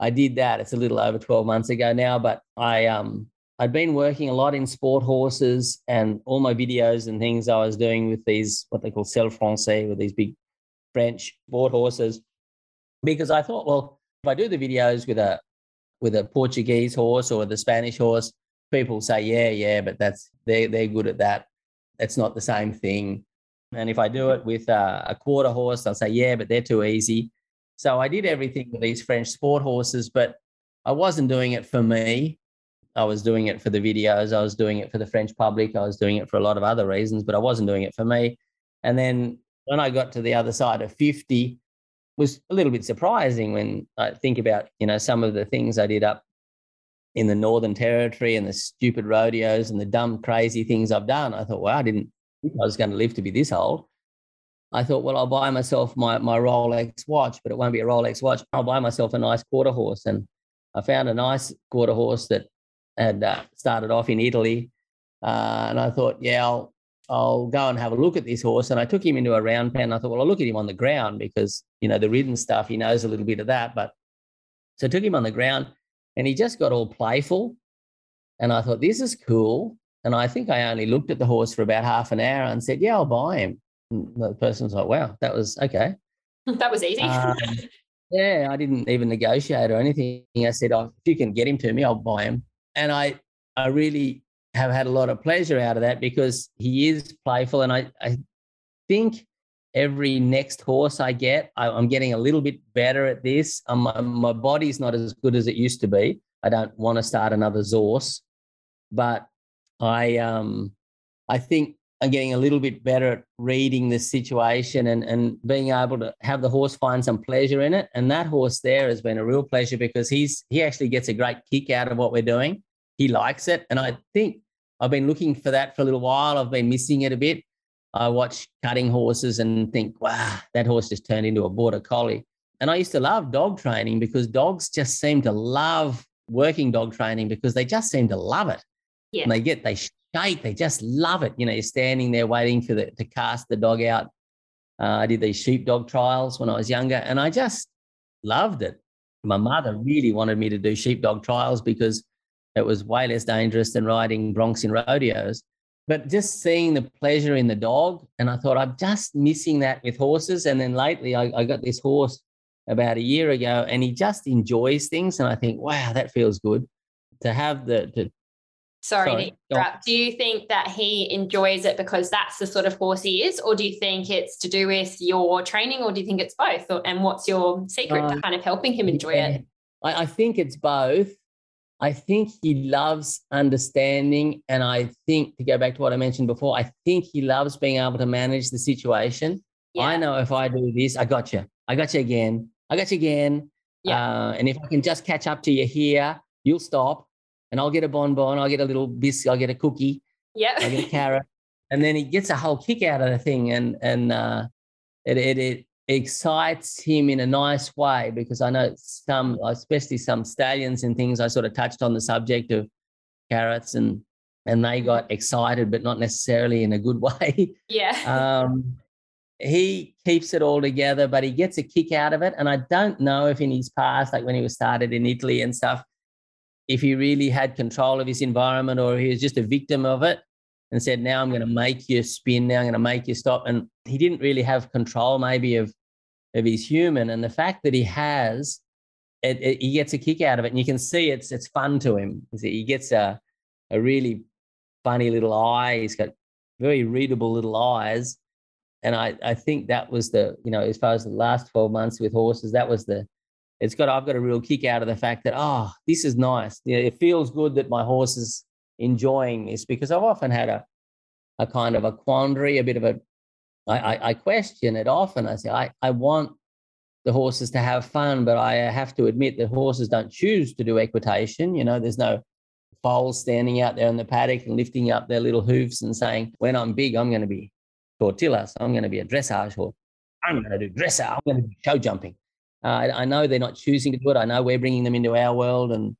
I did that. It's a little over 12 months ago now, but I um I'd been working a lot in sport horses and all my videos and things I was doing with these, what they call Selle Français, with these big French sport horses. Because I thought, well, if I do the videos with a with a Portuguese horse or the Spanish horse, people say, yeah, yeah, but that's they they're good at that. That's not the same thing. And if I do it with a, a quarter horse, they'll say, yeah, but they're too easy. So I did everything with these French sport horses, but I wasn't doing it for me. I was doing it for the videos. I was doing it for the French public. I was doing it for a lot of other reasons, but I wasn't doing it for me. And then when I got to the other side of 50, was a little bit surprising when I think about, you know, some of the things I did up in the Northern Territory and the stupid rodeos and the dumb, crazy things I've done. I thought, well, I didn't think I was going to live to be this old. I thought, well, I'll buy myself my, my Rolex watch, but it won't be a Rolex watch. I'll buy myself a nice quarter horse. And I found a nice quarter horse that had uh, started off in Italy. Uh, and I thought, yeah, I'll I'll go and have a look at this horse. And I took him into a round pen. I thought, well, I'll look at him on the ground because, you know, the ridden stuff, he knows a little bit of that. But so I took him on the ground and he just got all playful. And I thought, this is cool. And I think I only looked at the horse for about half an hour and said, yeah, I'll buy him. And the person was like, wow, that was okay. That was easy. Um, yeah, I didn't even negotiate or anything. I said, oh, if you can get him to me, I'll buy him. And I, I really have had a lot of pleasure out of that because he is playful. And I, I think every next horse I get, I, am getting a little bit better at this. Um, my, my body's not as good as it used to be. I don't want to start another Zorse, but I, um, I think I'm getting a little bit better at reading the situation and, and being able to have the horse find some pleasure in it. And that horse there has been a real pleasure because he's he actually gets a great kick out of what we're doing. He likes it. And I think I've been looking for that for a little while. I've been missing it a bit. I watch cutting horses and think, wow, that horse just turned into a border collie. And I used to love dog training because dogs just seem to love working dog training because they just seem to love it. Yeah. And they get, they shake, they just love it. You know, you're standing there waiting for the, to cast the dog out. Uh, I did these sheepdog trials when I was younger and I just loved it. My mother really wanted me to do sheepdog trials because it was way less dangerous than riding broncs in rodeos. But just seeing the pleasure in the dog, and I thought I'm just missing that with horses. And then lately, I, I got this horse about a year ago, and he just enjoys things. And I think, wow, that feels good to have the to Sorry, Sorry to interrupt. Do you think that he enjoys it because that's the sort of horse he is, or do you think it's to do with your training, or do you think it's both? Or, and what's your secret uh, to kind of helping him enjoy yeah. it? I, I think it's both. I think he loves understanding. And I think, to go back to what I mentioned before, I think he loves being able to manage the situation. Yeah. I know if I do this, I got you. I got you again. I got you again. Yeah. Uh, and if I can just catch up to you here, you'll stop and I'll get a bonbon, I'll get a little biscuit, I'll get a cookie. Yeah. I'll get a carrot. And then he gets a whole kick out of the thing. And, and, uh, it, it, it excites him in a nice way because I know some, especially some stallions and things. I sort of touched on the subject of carrots and and they got excited, but not necessarily in a good way. Yeah. Um, he keeps it all together, but he gets a kick out of it. And I don't know if in his past, like when he was started in Italy and stuff, if he really had control of his environment or he was just a victim of it and said, Now I'm going to make you spin, now I'm going to make you stop. And he didn't really have control, maybe, of of his human. And the fact that he has, it, it, he gets a kick out of it, and you can see it's it's fun to him. He gets a a really funny little eye. He's got very readable little eyes, and I I think that was the you know as far as the last twelve months with horses, that was the it's got I've got a real kick out of the fact that oh this is nice. You know, it feels good that my horse is enjoying this because I've often had a a kind of a quandary, a bit of a I, I, I question it often. I say, I, I want the horses to have fun, but I have to admit that horses don't choose to do equitation. You know, there's no foals standing out there in the paddock and lifting up their little hooves and saying, when I'm big, I'm going to be tortillas. I'm going to be a dressage horse. I'm going to do dressage. I'm going to do show jumping. Uh, I, I know they're not choosing to do it. I know we're bringing them into our world. And,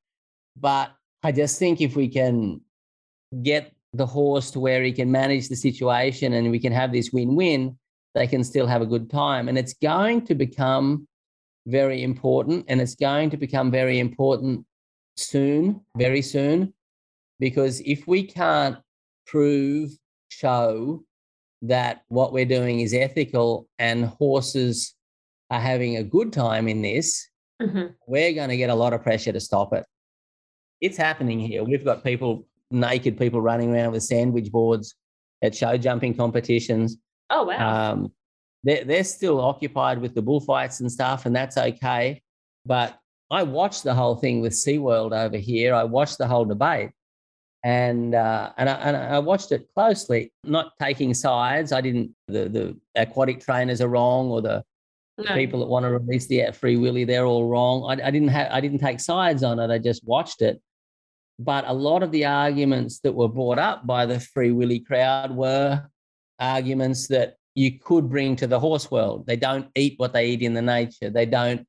but I just think if we can get the horse to where he can manage the situation and we can have this win-win, they can still have a good time. And it's going to become very important. And it's going to become very important soon, very soon, because if we can't prove, show that what we're doing is ethical and horses are having a good time in this, mm-hmm. we're going to get a lot of pressure to stop it. It's happening here. We've got people naked people running around with sandwich boards at show jumping competitions. Oh wow! Um, they're they're still occupied with the bullfights and stuff, and that's okay. But I watched the whole thing with SeaWorld over here. I watched the whole debate, and uh, and, I, and I watched it closely, not taking sides. I didn't. The the aquatic trainers are wrong, or the no. people that want to release the free willy, they're all wrong. I, I didn't have. I didn't take sides on it. I just watched it, but a lot of the arguments that were brought up by the Free Willy crowd were arguments that you could bring to the horse world. They don't eat what they eat in the nature. They don't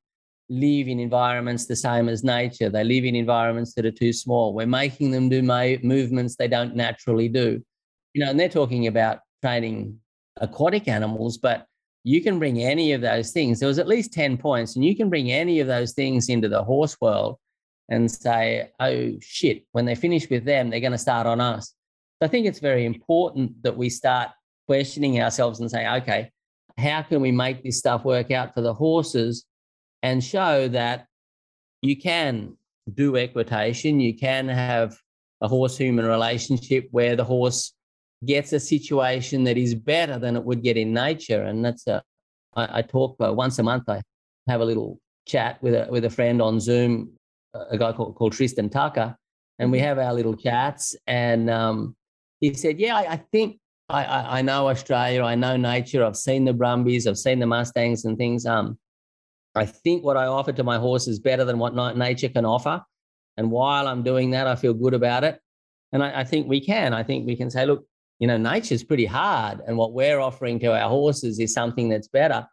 live in environments the same as nature. They live in environments that are too small. We're making them do movements they don't naturally do. You know, and they're talking about training aquatic animals, but you can bring any of those things. There was at least 10 points, and you can bring any of those things into the horse world and say, oh shit, when they finish with them, they're going to start on us. So I think it's very important that we start questioning ourselves and say, okay, how can we make this stuff work out for the horses and show that you can do equitation, you can have a horse human relationship where the horse gets a situation that is better than it would get in nature. And that's a, I, I talk uh, once a month, I have a little chat with a, with a friend on Zoom, a guy called, called Tristan Tucker, and we mm-hmm. have our little chats. And um, he said, Yeah, I, I think I, I, I, know Australia, I know nature, I've seen the Brumbies, I've seen the Mustangs and things. Um, I think what I offer to my horse is better than what nature can offer. And while I'm doing that, I feel good about it. And I, I think we can. I think we can say, look, you know, nature's pretty hard. And what we're offering to our horses is something that's better.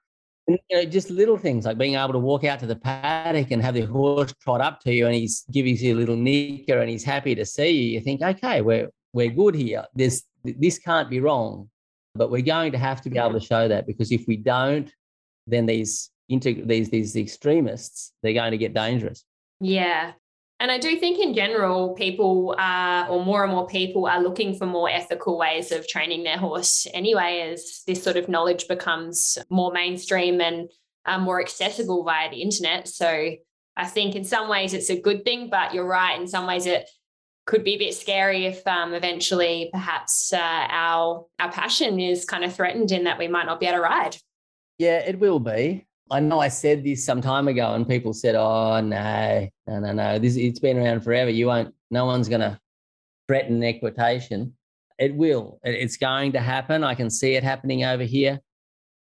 And, you know, just little things like being able to walk out to the paddock and have the horse trot up to you and he's giving you a little nicker and he's happy to see you. You think, okay, we're, we're good here. This, this can't be wrong. But we're going to have to be able to show that because if we don't, then these integ- these these extremists, they're going to get dangerous. Yeah. And I do think in general, people are, or more and more people are looking for more ethical ways of training their horse anyway, as this sort of knowledge becomes more mainstream and uh, more accessible via the internet. So I think in some ways it's a good thing, but you're right. In some ways it could be a bit scary if um, eventually perhaps uh, our our passion is kind of threatened in that we might not be able to ride. Yeah, it will be. I know I said this some time ago, and people said, "Oh no, no, no, no! This it's been around forever. You won't. No one's going to threaten equitation. It will. It's going to happen. I can see it happening over here.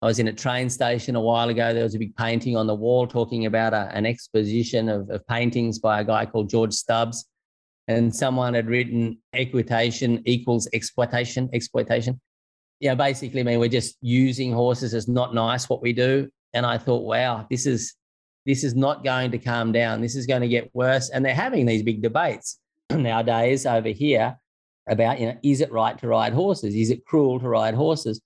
I was in a train station a while ago. There was a big painting on the wall talking about a, an exposition of, of paintings by a guy called George Stubbs, and someone had written "equitation equals exploitation." Exploitation. Yeah, basically, I mean, we're just using horses as not nice what we do and I thought, wow, this is this is not going to calm down. This is going to get worse. And they're having these big debates nowadays over here about, you know, is it right to ride horses? Is it cruel to ride horses?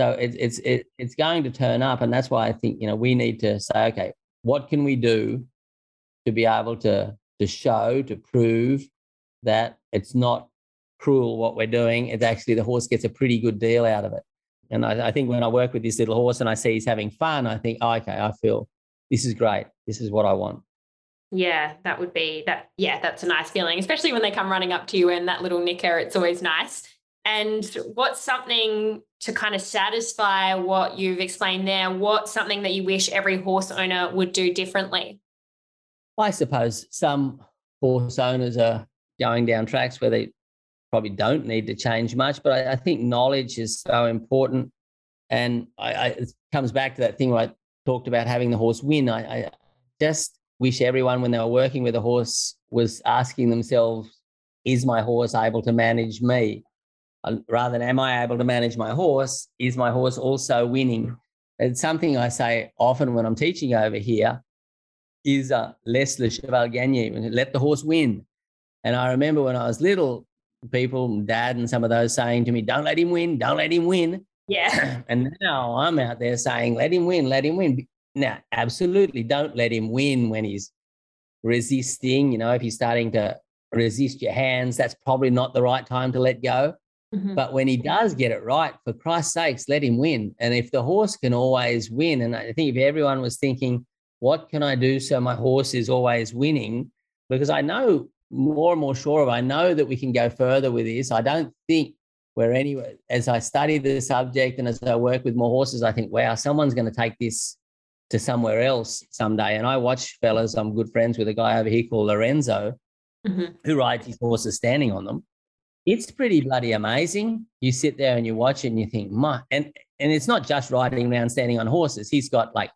So it's it's it, it's going to turn up, and that's why I think you know we need to say, okay, what can we do to be able to to show to prove that it's not cruel what we're doing. It's actually the horse gets a pretty good deal out of it. And I, I, think when I work with this little horse and I see he's having fun, I think, oh, okay, I feel this is great. This is what I want. Yeah, that would be that. Yeah, that's a nice feeling, especially when they come running up to you and that little nicker. It's always nice. And what's something to kind of satisfy what you've explained there? What's something that you wish every horse owner would do differently? I suppose some horse owners are going down tracks where they probably don't need to change much. But I, I think knowledge is so important. And I, I, it comes back to that thing where I talked about having the horse win. I, just wish everyone, when they were working with a horse, was asking themselves, is my horse able to manage me? Uh, rather than, am I able to manage my horse? Is my horse also winning? It's something I say often when I'm teaching over here is uh, laisse le cheval gagner, let the horse win. And I remember when I was little, people, dad, and some of those saying to me, "Don't let him win, don't let him win." Yeah. And now I'm out there saying, "Let him win, let him win." Now, absolutely, don't let him win when he's resisting. You know, if he's starting to resist your hands, that's probably not the right time to let go. Mm-hmm. But when he does get it right, for Christ's sakes, let him win. And if the horse can always win, and I think if everyone was thinking, what can I do so my horse is always winning? Because I know more and more sure of. I know that we can go further with this. I don't think we're anywhere. As I study the subject and as I work with more horses, I think, wow, someone's going to take this to somewhere else someday. And I watch fellas. I'm good friends with a guy over here called Lorenzo, mm-hmm. who rides his horses standing on them. It's pretty bloody amazing. You sit there and you watch it and you think, my, and and it's not just riding around standing on horses. He's got like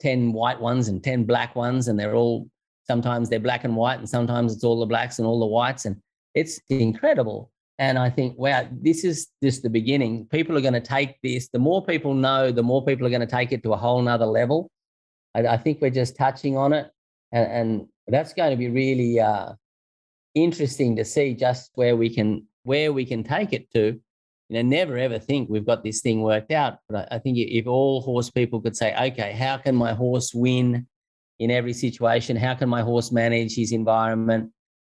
10 white ones and 10 black ones, and they're all Sometimes they're black and white, and sometimes it's all the blacks and all the whites. And it's incredible. And I think, wow, this is just the beginning. People are going to take this. The more people know, the more people are going to take it to a whole nother level. I, I think we're just touching on it. And, and that's going to be really uh, interesting to see just where we can where we can take it to. you know, never ever think we've got this thing worked out. But I, I think if all horse people could say, okay, how can my horse win in every situation? How can my horse manage his environment?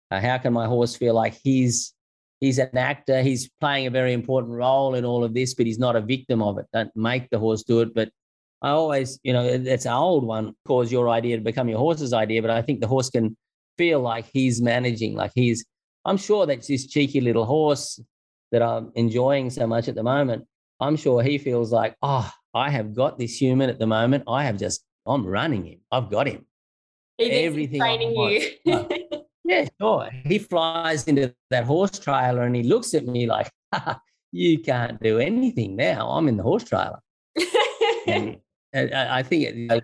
Uh, how can my horse feel like he's he's an actor? He's playing a very important role in all of this, but he's not a victim of it. Don't make the horse do it. But I always, you know, that's an old one, cause your idea to become your horse's idea. But I think the horse can feel like he's managing, like he's. I'm sure that's this cheeky little horse that I'm enjoying so much at the moment, I'm sure he feels like, oh, I have got this human at the moment. I have just, I'm running him. I've got him. Everything training you. yeah, sure. He flies into that horse trailer and he looks at me like, you can't do anything now. I'm in the horse trailer. and I think it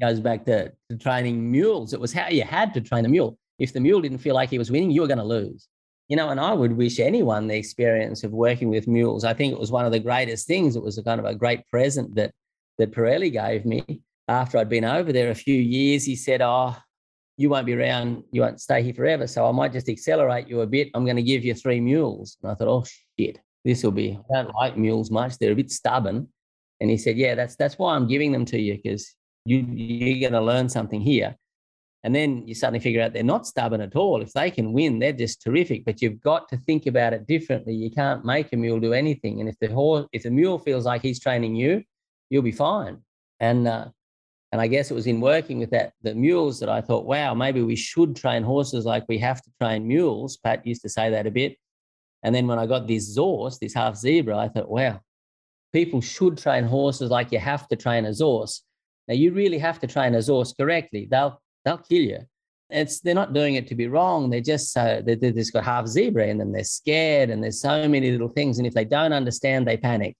goes back to, to training mules. It was how you had to train a mule. If the mule didn't feel like he was winning, you were going to lose you know, and I would wish anyone the experience of working with mules. I think it was one of the greatest things. It was a kind of a great present that that Parelli gave me after I'd been over there a few years. He said, "Oh, you won't be around. You won't stay here forever. So I might just accelerate you a bit. I'm going to give you three mules." And I thought, "Oh shit, this will be." I don't like mules much. They're a bit stubborn. And he said, "Yeah, that's that's why I'm giving them to you because you you're going to learn something here." And then you suddenly figure out they're not stubborn at all. If they can win, they're just terrific. But you've got to think about it differently. You can't make a mule do anything. And if the horse, if the mule feels like he's training you, you'll be fine. And uh, and I guess it was in working with that the mules that I thought, wow, maybe we should train horses like we have to train mules. Pat used to say that a bit. And then when I got this Zorse, this half zebra, I thought, wow, people should train horses like you have to train a Zorse. Now you really have to train a Zorse correctly. They'll they'll kill you. It's they're not doing it to be wrong. They're just so they, they just got half zebra in them. They're scared, and there's so many little things. And if they don't understand, they panic.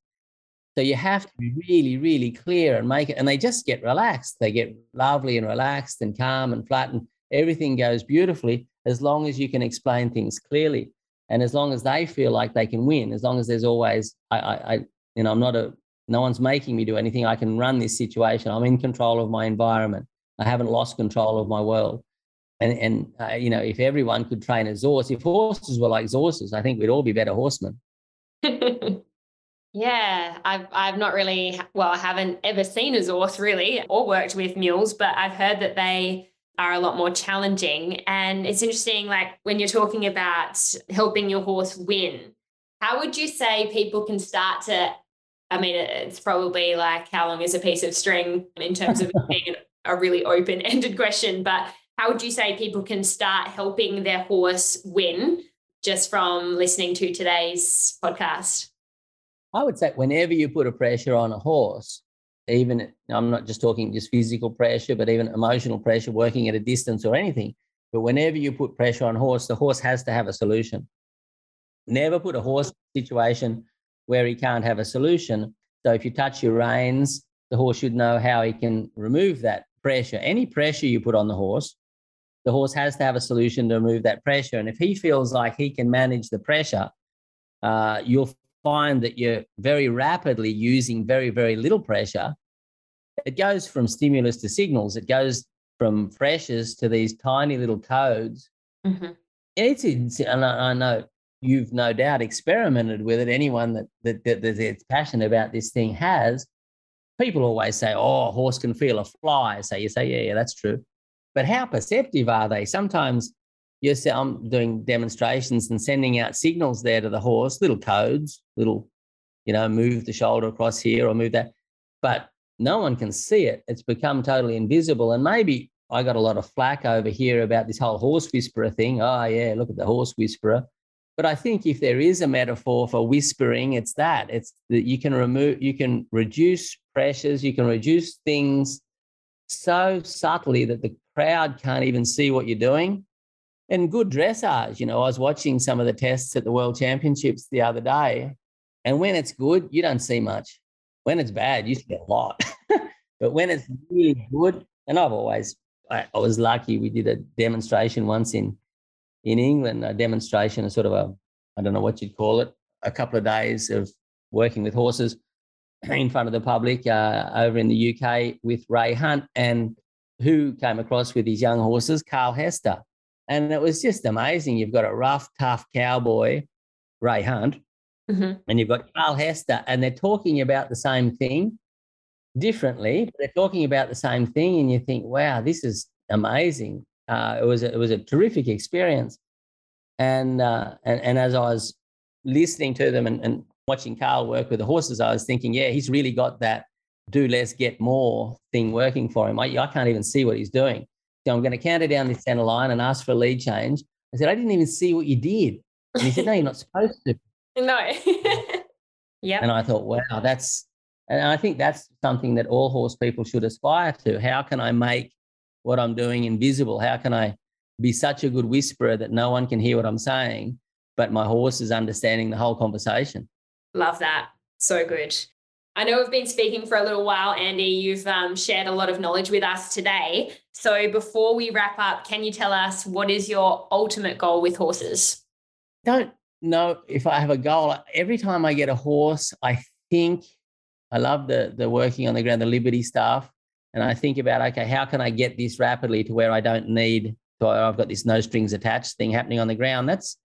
So you have to be really, really clear and make it. And they just get relaxed. They get lovely and relaxed and calm and flat, and everything goes beautifully as long as you can explain things clearly, and as long as they feel like they can win. As long as there's always, I, I, I you know, I'm not a. No one's making me do anything. I can run this situation. I'm in control of my environment. I haven't lost control of my world. And, and uh, you know, if everyone could train as horse, if horses were like horses, I think we'd all be better horsemen. yeah, I've I've not really well, I haven't ever seen a horse really or worked with mules, but I've heard that they are a lot more challenging. And it's interesting, like when you're talking about helping your horse win, how would you say people can start to? I mean, it's probably like how long is a piece of string in terms of being a really open ended question, but how would you say people can start helping their horse win just from listening to today's podcast? I would say whenever you put a pressure on a horse, even I'm not just talking just physical pressure, but even emotional pressure, working at a distance or anything. But whenever you put pressure on horse, the horse has to have a solution. Never put a horse in a situation where he can't have a solution. So if you touch your reins, the horse should know how he can remove that pressure, any pressure you put on the horse, the horse has to have a solution to remove that pressure. And if he feels like he can manage the pressure, uh, you'll find that you're very rapidly using very, very little pressure. It goes from stimulus to signals, it goes from pressures to these tiny little codes. Mm-hmm. It's, and I, I know you've no doubt experimented with it. Anyone that, that, that, that's passionate about this thing has people always say, oh, a horse can feel a fly. So you say, yeah, yeah, that's true. But how perceptive are they? Sometimes say, I'm doing demonstrations and sending out signals there to the horse, little codes, little, you know, move the shoulder across here or move that. But no one can see it. It's become totally invisible. And maybe I got a lot of flack over here about this whole horse whisperer thing. Oh, yeah, look at the horse whisperer. But I think if there is a metaphor for whispering, it's that. It's that you can remove, you can reduce pressures, you can reduce things so subtly that the crowd can't even see what you're doing. And good dressage, you know, I was watching some of the tests at the World Championships the other day, and when it's good, you don't see much. When it's bad, you see a lot. but when it's really good, and I've always, I, I was lucky. We did a demonstration once in in England, a demonstration, a sort of a, I don't know what you'd call it, a couple of days of working with horses in front of the public uh, over in the UK with Ray Hunt, and who came across with his young horses, Carl Hester. And it was just amazing. You've got a rough, tough cowboy, Ray Hunt, mm-hmm. and you've got Carl Hester, and they're talking about the same thing differently, but they're talking about the same thing, and you think, wow, this is amazing. Uh, it was a, it was a terrific experience, and uh, and and as I was listening to them and, and watching Carl work with the horses, I was thinking, yeah, he's really got that do less, get more thing working for him. I, I can't even see what he's doing. So I'm going to count counter down this center line and ask for a lead change. I said, I didn't even see what you did. And he said, No, you're not supposed to. No. yeah. And I thought, wow, that's, and I think that's something that all horse people should aspire to. How can I make what I'm doing invisible? How can I be such a good whisperer that no one can hear what I'm saying, but my horse is understanding the whole conversation? Love that. So good. I know we've been speaking for a little while, Andy. You've um, shared a lot of knowledge with us today. So before we wrap up, can you tell us what is your ultimate goal with horses? Don't know if I have a goal. Every time I get a horse, I think I love the the working on the ground, the liberty stuff, and I think about okay, how can I get this rapidly to where I don't need to? I've got this no strings attached thing happening on the ground. That's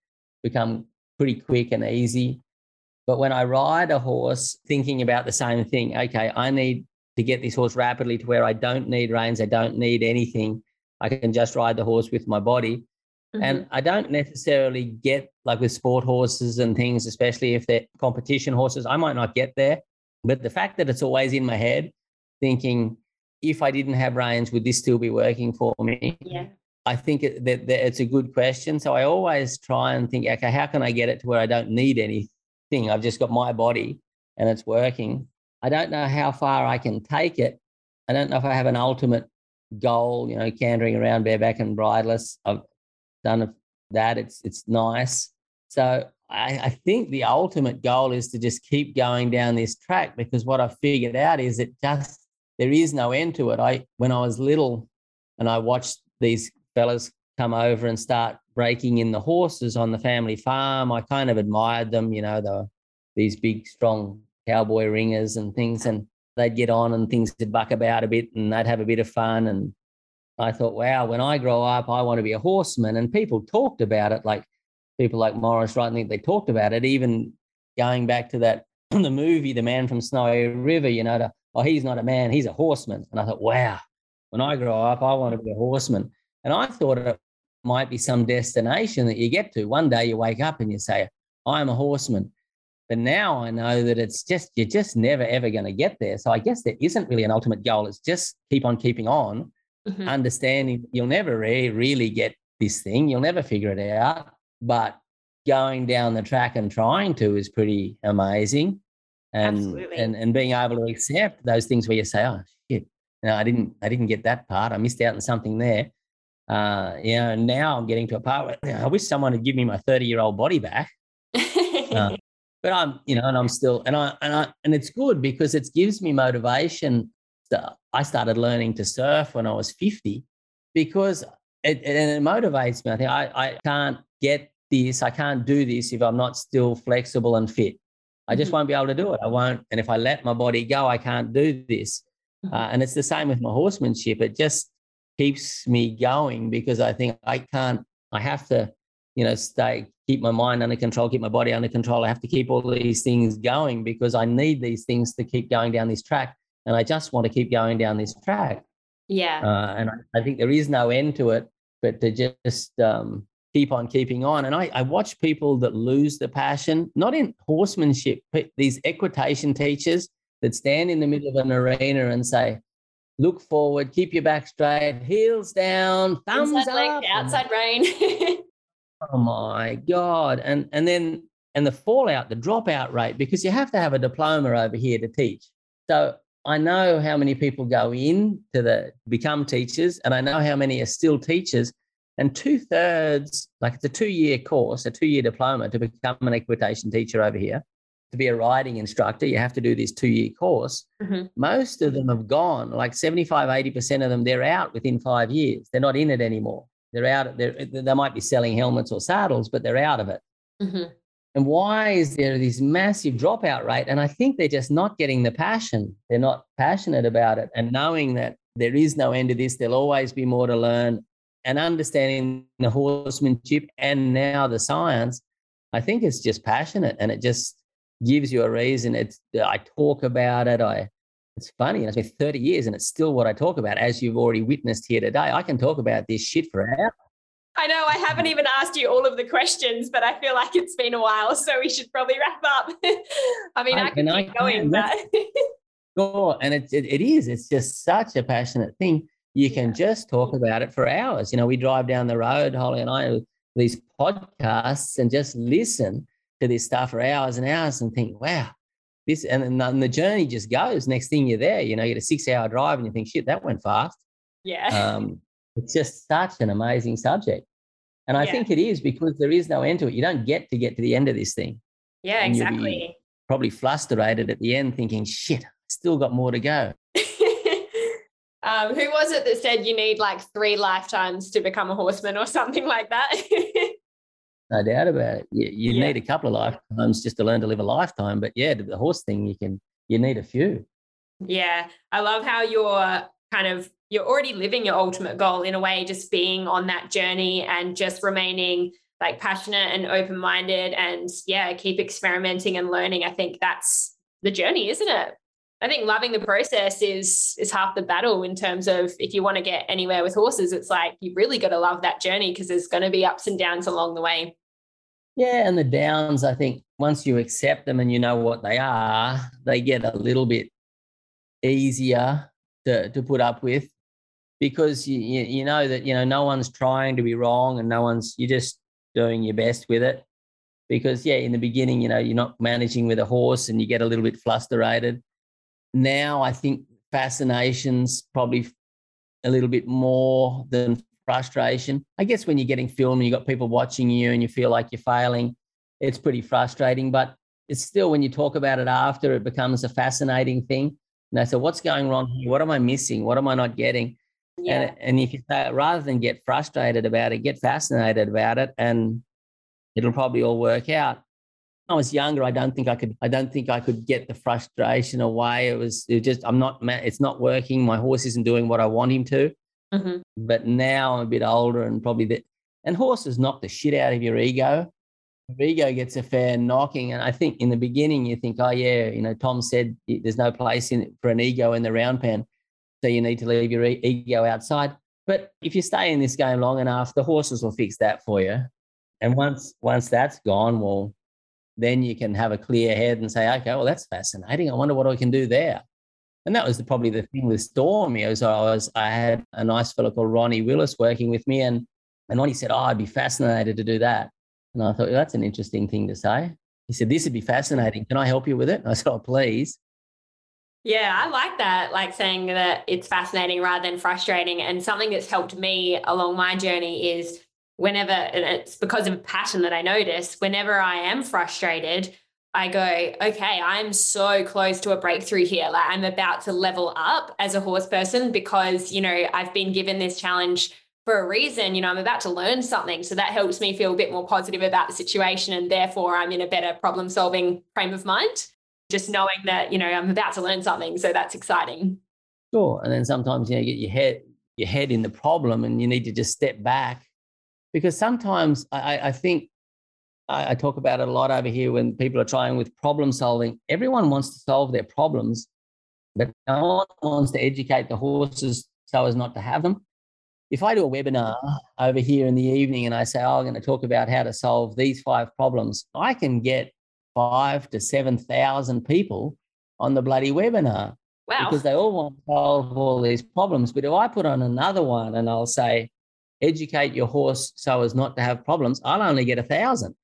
become pretty quick and easy. But when I ride a horse, thinking about the same thing, okay, I need to get this horse rapidly to where I don't need reins, I don't need anything. I can just ride the horse with my body. Mm-hmm. And I don't necessarily get like with sport horses and things, especially if they're competition horses, I might not get there. But the fact that it's always in my head, thinking, if I didn't have reins, would this still be working for me? Yeah. I think that, that it's a good question. So I always try and think, okay, how can I get it to where I don't need any thing. I've just got my body and it's working. I don't know how far I can take it. I don't know if I have an ultimate goal, you know, cantering around bareback and bridleless. I've done that. It's it's nice. So I, I think the ultimate goal is to just keep going down this track because what I figured out is it just there is no end to it. I when I was little and I watched these fellas come over and start breaking in the horses on the family farm. I kind of admired them, you know, the these big, strong cowboy ringers and things, and they'd get on and things would buck about a bit and they'd have a bit of fun. And I thought, wow, when I grow up, I want to be a horseman. And people talked about it, like people like Maurice, Wright, I think they talked about it, even going back to that the movie, The Man from Snowy River, you know, to, oh, he's not a man, he's a horseman. And I thought, wow, when I grow up, I want to be a horseman. And I thought it might be some destination that you get to. One day you wake up and you say, I'm a horseman. But now I know that it's just, you're just never, ever going to get there. So I guess there isn't really an ultimate goal. It's just keep on keeping on, mm-hmm. understanding you'll never re- really get this thing. You'll never figure it out. But going down the track and trying to is pretty amazing. And, and, and being able to accept those things where you say, oh, shit, no, I didn't, I didn't get that part. I missed out on something there uh, you know, now I'm getting to a part where I wish someone would give me my 30 year old body back. uh, but I'm, you know, and I'm still, and I, and I, and it's good because it gives me motivation. I started learning to surf when I was 50 because it, it, it motivates me. I think I, I can't get this, I can't do this if I'm not still flexible and fit. I just mm-hmm. won't be able to do it. I won't. And if I let my body go, I can't do this. Mm-hmm. Uh, and it's the same with my horsemanship. It just, keeps me going because I think I can't, I have to, you know, stay, keep my mind under control, keep my body under control. I have to keep all these things going because I need these things to keep going down this track. And I just want to keep going down this track. Yeah. Uh, and I, I, think there is no end to it, but to just um, keep on keeping on. And I, I watch people that lose the passion, not in horsemanship, but these equitation teachers that stand in the middle of an arena and say, look forward, keep your back straight, heels down, thumbs Inside up. Leg, outside rein. oh my God. And and then and the fallout, the dropout rate, because you have to have a diploma over here to teach. So I know how many people go in to the become teachers, and I know how many are still teachers. And two thirds, like it's a two year course, a two year diploma to become an equitation teacher over here to be a riding instructor, you have to do this two year course. Mm-hmm. Most of them have gone, like 75, 80% of them, they're out within five years. They're not in it anymore. They're out, they're, they might be selling helmets or saddles, but they're out of it. Mm-hmm. And why is there this massive dropout rate? And I think they're just not getting the passion. They're not passionate about it. And knowing that there is no end to this, there'll always be more to learn. And understanding the horsemanship and now the science, I think it's just passionate and it just gives you a reason. It's uh, I talk about it. I it's funny. It's been 30 years and it's still what I talk about, as you've already witnessed here today. I can talk about this shit for hours. I know I haven't even asked you all of the questions, but I feel like it's been a while, so we should probably wrap up. I mean, I, I can keep I, going, but sure, and it, it, it is. It's just such a passionate thing. You can just talk about it for hours. You know, we drive down the road, Holly and I, these podcasts, and just listen to this stuff for hours and hours, and think, wow, this, and, and the journey just goes. Next thing you're there, you know, you get a six-hour drive, and you think, shit, that went fast. Yeah. Um, it's just such an amazing subject. And I yeah. think it is because there is no end to it. You don't get to get to the end of this thing. Yeah, exactly. Probably frustrated at the end, thinking, shit, still got more to go. um, who was it that said you need like three lifetimes to become a horseman or something like that? no doubt about it. You, you yeah. need a couple of lifetimes just to learn to live a lifetime. But yeah, the horse thing, you can, you need a few. Yeah. I love how you're kind of you're already living your ultimate goal in a way, just being on that journey and just remaining like passionate and open minded and yeah, keep experimenting and learning. I think that's the journey, isn't it? I think loving the process is is half the battle in terms of if you want to get anywhere with horses, it's like you've really got to love that journey because there's going to be ups and downs along the way. Yeah, and the downs, I think once you accept them and you know what they are, they get a little bit easier to, to put up with because you, you know that you know no one's trying to be wrong and no one's you're just doing your best with it because yeah in the beginning you know you're not managing with a horse and you get a little bit frustrated now i think fascination's probably a little bit more than frustration i guess when you're getting filmed and you've got people watching you and you feel like you're failing it's pretty frustrating but it's still when you talk about it after it becomes a fascinating thing and I said, what's going wrong here? What am I missing? What am I not getting? Yeah. And, and if you say, rather than get frustrated about it, get fascinated about it and it'll probably all work out. I was younger. I don't think I could. I don't think I could get the frustration away. It was. It just. I'm not. It's not working. My horse isn't doing what I want him to. Mm-hmm. But now I'm a bit older, and probably that. And horses knock the shit out of your ego Your ego gets a fair knocking. And I think in the beginning, you think, oh, yeah, you know, Tom said there's no place in, for an ego in the round pen. So you need to leave your ego outside. But if you stay in this game long enough, the horses will fix that for you. And once once that's gone, well, then you can have a clear head and say, okay, well, that's fascinating. I wonder what I can do there. And that was the, probably the thing with Stormy. As I was, I had a nice fellow called Ronnie Willis working with me, and and Ronnie said, oh, I'd be fascinated to do that. And I thought, well, that's an interesting thing to say. He said, This would be fascinating. Can I help you with it? And I said, Oh, please. Yeah, I like that, like saying that it's fascinating rather than frustrating. And something that's helped me along my journey is whenever, and it's because of a pattern that I notice, whenever I am frustrated, I go, okay, I'm so close to a breakthrough here. Like I'm about to level up as a horse person because, you know, I've been given this challenge for a reason, you know, I'm about to learn something. So that helps me feel a bit more positive about the situation. And therefore, I'm in a better problem solving frame of mind, just knowing that, you know, I'm about to learn something. So that's exciting. Sure. And then sometimes, you know, you get your head, your head in the problem and you need to just step back because sometimes I, I think I, I talk about it a lot over here when people are trying with problem solving. Everyone wants to solve their problems, but no one wants to educate the horses so as not to have them if I do a webinar over here in the evening and I say, oh, I'm going to talk about how to solve these five problems, I can get five to 7,000 people on the bloody webinar. Wow. Because they all want to solve all these problems. But if I put on another one and I'll say, educate your horse so as not to have problems, I'll only get a thousand.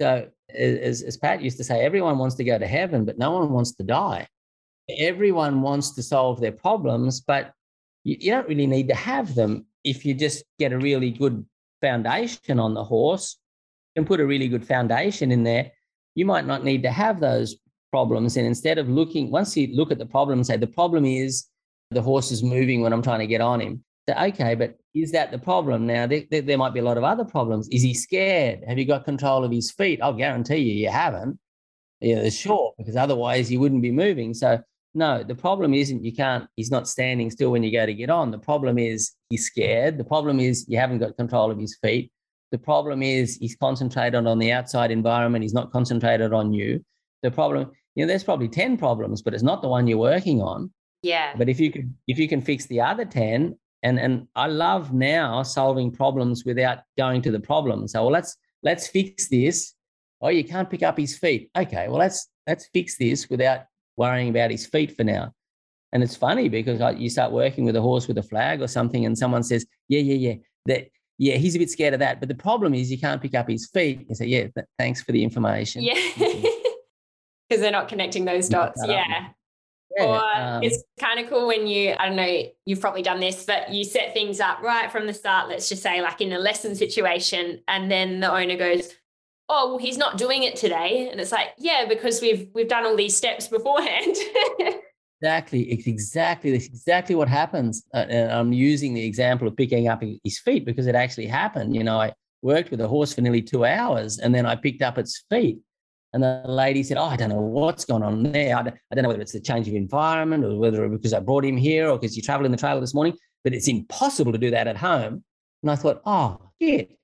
So, as, as Pat used to say, everyone wants to go to heaven, but no one wants to die. Everyone wants to solve their problems, but you, you don't really need to have them if you just get a really good foundation on the horse and put a really good foundation in there, you might not need to have those problems. And instead of looking, once you look at the problem say, the problem is the horse is moving when I'm trying to get on him. So, okay, but is that the problem? Now, there, there, there might be a lot of other problems. Is he scared? Have you got control of his feet? I'll guarantee you, you haven't. Yeah, sure, because otherwise you wouldn't be moving. So, no, the problem isn't you can't, he's not standing still when you go to get on. The problem is he's scared. The problem is you haven't got control of his feet. The problem is he's concentrated on the outside environment. He's not concentrated on you. the problem, you know, there's probably 10 problems, but it's not the one you're working on. Yeah. But if you could, if you can fix the other 10, and and I love now solving problems without going to the problem. So well, let's let's fix this. Oh, you can't pick up his feet. Okay, well let's let's fix this without worrying about his feet for now. And it's funny because you start working with a horse with a flag or something, and someone says, "Yeah, yeah, yeah, that yeah, he's a bit scared of that." But the problem is you can't pick up his feet. You say, "Yeah, thanks for the information." Yeah, because they're not connecting those dots. Yeah. Yeah, or um, it's kind of cool when you, I don't know, you've probably done this, but you set things up right from the start. Let's just say, like in a lesson situation, and then the owner goes, "Oh, well, he's not doing it today," and it's like, "Yeah, because we've we've done all these steps beforehand." exactly, it's exactly that's exactly what happens. Uh, and I'm using the example of picking up his feet because it actually happened. You know, I worked with a horse for nearly two hours, and then I picked up its feet and the lady said, Oh, I don't know what's going on there. I don't, I don't know whether it's the change of environment or whether because I brought him here or because you traveled in the trailer this morning, but it's impossible to do that at home. And I thought, Oh, shit,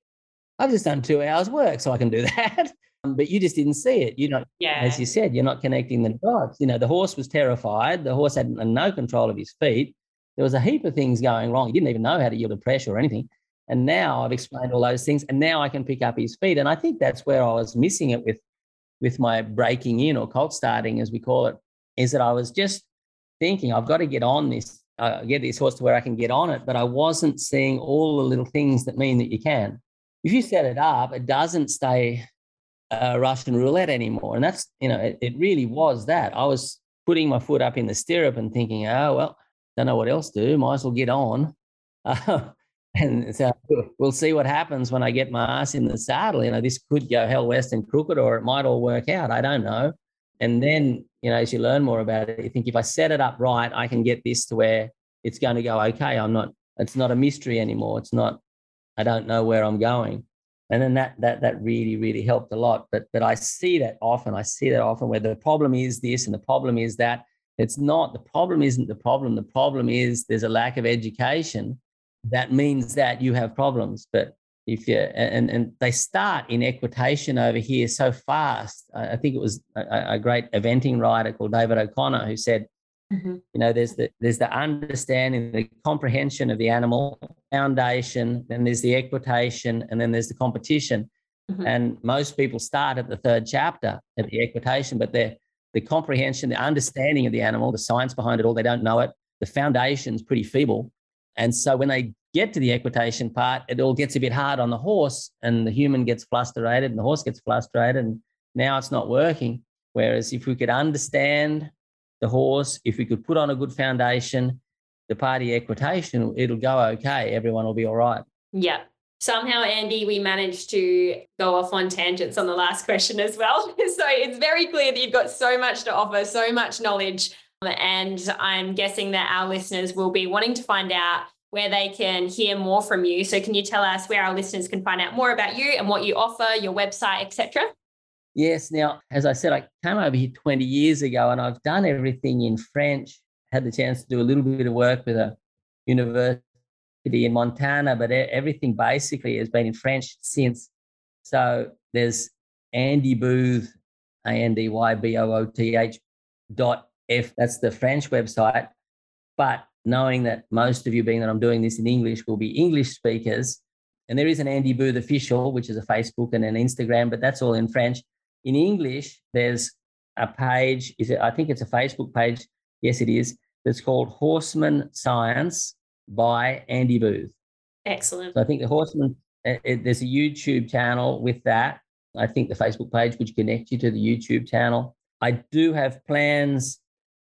I've just done two hours work, so I can do that. Um, but you just didn't see it. You know, yeah. as you said, you're not connecting the dots. You know, the horse was terrified. The horse had no control of his feet. There was a heap of things going wrong. He didn't even know how to yield a pressure or anything. And now I've explained all those things, and now I can pick up his feet. And I think that's where I was missing it with with my breaking in or cold starting, as we call it, is that I was just thinking I've got to get on this, uh, get this horse to where I can get on it, but I wasn't seeing all the little things that mean that you can. If you set it up, it doesn't stay uh, Russian roulette anymore, and that's you know it, it really was that. I was putting my foot up in the stirrup and thinking, oh well, don't know what else to do. Might as well get on. Uh, and so we'll see what happens when I get my ass in the saddle. You know, this could go hell west and crooked, or it might all work out. I don't know. And then, you know, as you learn more about it, you think if I set it up right, I can get this to where it's going to go okay. I'm not. It's not a mystery anymore. It's not. I don't know where I'm going. And then that that that really really helped a lot. But but I see that often. I see that often where the problem is this and the problem is that. It's not the problem. Isn't the problem? The problem is there's a lack of education that means that you have problems. But if you and and they start in equitation over here so fast. I think it was a, a great eventing writer called David O'Connor who said, mm-hmm. you know, there's the there's the understanding, the comprehension of the animal foundation, then there's the equitation, and then there's the competition. Mm-hmm. And most people start at the third chapter at the equitation, but they're the comprehension, the understanding of the animal, the science behind it all, they don't know it. The foundation's pretty feeble. And so when they get to the equitation part, it all gets a bit hard on the horse, and the human gets frustrated, and the horse gets frustrated, and now it's not working. Whereas if we could understand the horse, if we could put on a good foundation, the party equitation, it'll go okay. Everyone will be all right. Yeah. Somehow, Andy, we managed to go off on tangents on the last question as well. so it's very clear that you've got so much to offer, so much knowledge. And I'm guessing that our listeners will be wanting to find out where they can hear more from you. So can you tell us where our listeners can find out more about you and what you offer, your website, etc.? Yes. Now, as I said, I came over here 20 years ago and I've done everything in French. Had the chance to do a little bit of work with a university in Montana, but everything basically has been in French since. So there's Andy Booth, A N D Y B O O T H dot F. That's the French website. But knowing that most of you, being that I'm doing this in English, will be English speakers. And there is an Andy Booth official, which is a Facebook and an Instagram, but that's all in French. In English, there's a page. Is it? I think it's a Facebook page. Yes, it is. That's called Horseman Science by Andy Booth. Excellent. So I think the Horseman. It, it, there's a YouTube channel with that. I think the Facebook page which connect you to the YouTube channel. I do have plans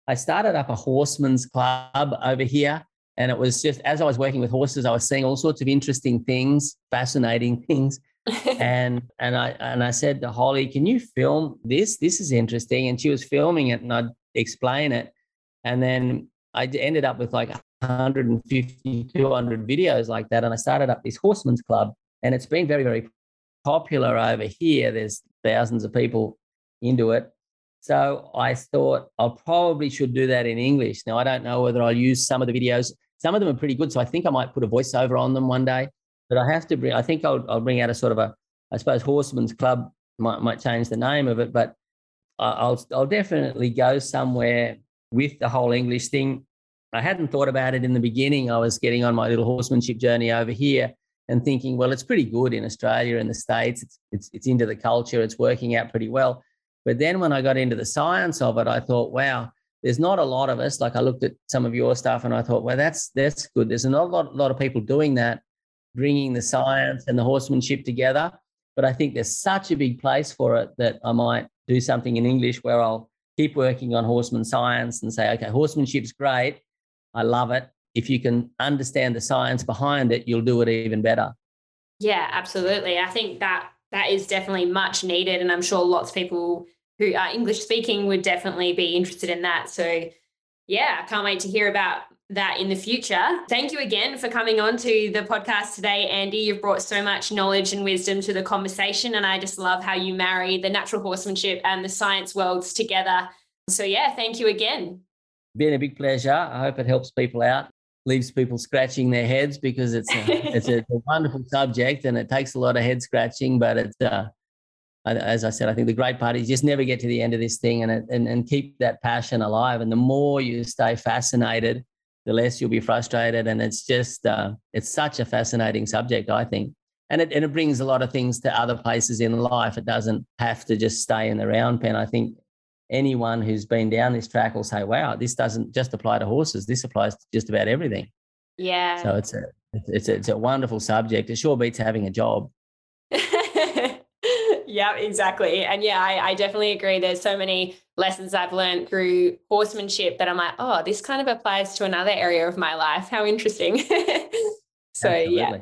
I started up a horseman's club over here. And it was just as I was working with horses, I was seeing all sorts of interesting things, fascinating things. and and I and I said to Holly, can you film this? This is interesting. And she was filming it and I'd explain it. And then I ended up with like 150, 200 videos like that. And I started up this horseman's club. And it's been very, very popular over here. There's thousands of people into it. So I thought I probably should do that in English. Now I don't know whether I'll use some of the videos. Some of them are pretty good, so I think I might put a voiceover on them one day. But I have to bring. I think I'll, I'll bring out a sort of a, I suppose, Horseman's Club might might change the name of it, but I'll I'll definitely go somewhere with the whole English thing. I hadn't thought about it in the beginning. I was getting on my little horsemanship journey over here and thinking, well, it's pretty good in Australia and the States. It's, it's, it's into the culture. It's working out pretty well. But then when I got into the science of it, I thought, wow, there's not a lot of us. Like I looked at some of your stuff and I thought, well, that's that's good. There's not a lot, lot of people doing that, bringing the science and the horsemanship together. But I think there's such a big place for it that I might do something in English where I'll keep working on horseman science and say, okay, horsemanship's great. I love it. If you can understand the science behind it, you'll do it even better. Yeah, absolutely. I think that that is definitely much needed. And I'm sure lots of people who are English speaking would definitely be interested in that. So, yeah, I can't wait to hear about that in the future. Thank you again for coming on to the podcast today, Andy. You've brought so much knowledge and wisdom to the conversation. And I just love how you marry the natural horsemanship and the science worlds together. So, yeah, thank you again. Been a big pleasure. I hope it helps people out, leaves people scratching their heads because it's a, it's, a, a wonderful subject and it takes a lot of head scratching, but it's, uh, as I said, I think the great part is just never get to the end of this thing and, and, and keep that passion alive. And the more you stay fascinated, the less you'll be frustrated. And it's just, uh, it's such a fascinating subject, I think. And it, and it brings a lot of things to other places in life. It doesn't have to just stay in the round pen. I think anyone who's been down this track will say, wow, this doesn't just apply to horses. This applies to just about everything. Yeah. So it's a, it's a, it's a wonderful subject. It sure beats having a job. Yeah, exactly. And yeah, I, I, definitely agree. There's so many lessons I've learned through horsemanship that I'm like, oh, this kind of applies to another area of my life. How interesting. so Absolutely. yeah.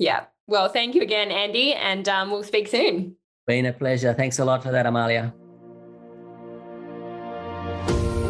Yeah. Well, thank you again, Andy, and um, we'll speak soon. Been a pleasure. Thanks a lot for that, Amalia.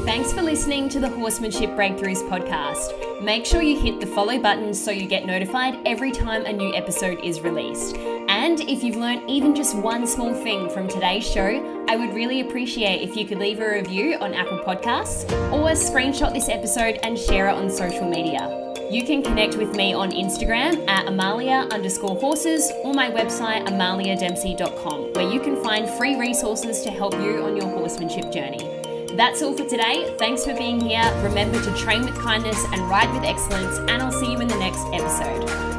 Thanks for listening to the Horsemanship Breakthroughs podcast. Make sure you hit the follow button so you get notified every time a new episode is released. And if you've learned even just one small thing from today's show, I would really appreciate if you could leave a review on Apple Podcasts or screenshot this episode and share it on social media. You can connect with me on Instagram at Amalia underscore horses or my website amaliadempsey.com, where you can find free resources to help you on your horsemanship journey. That's all for today. Thanks for being here. Remember to train with kindness and ride with excellence, and I'll see you in the next episode.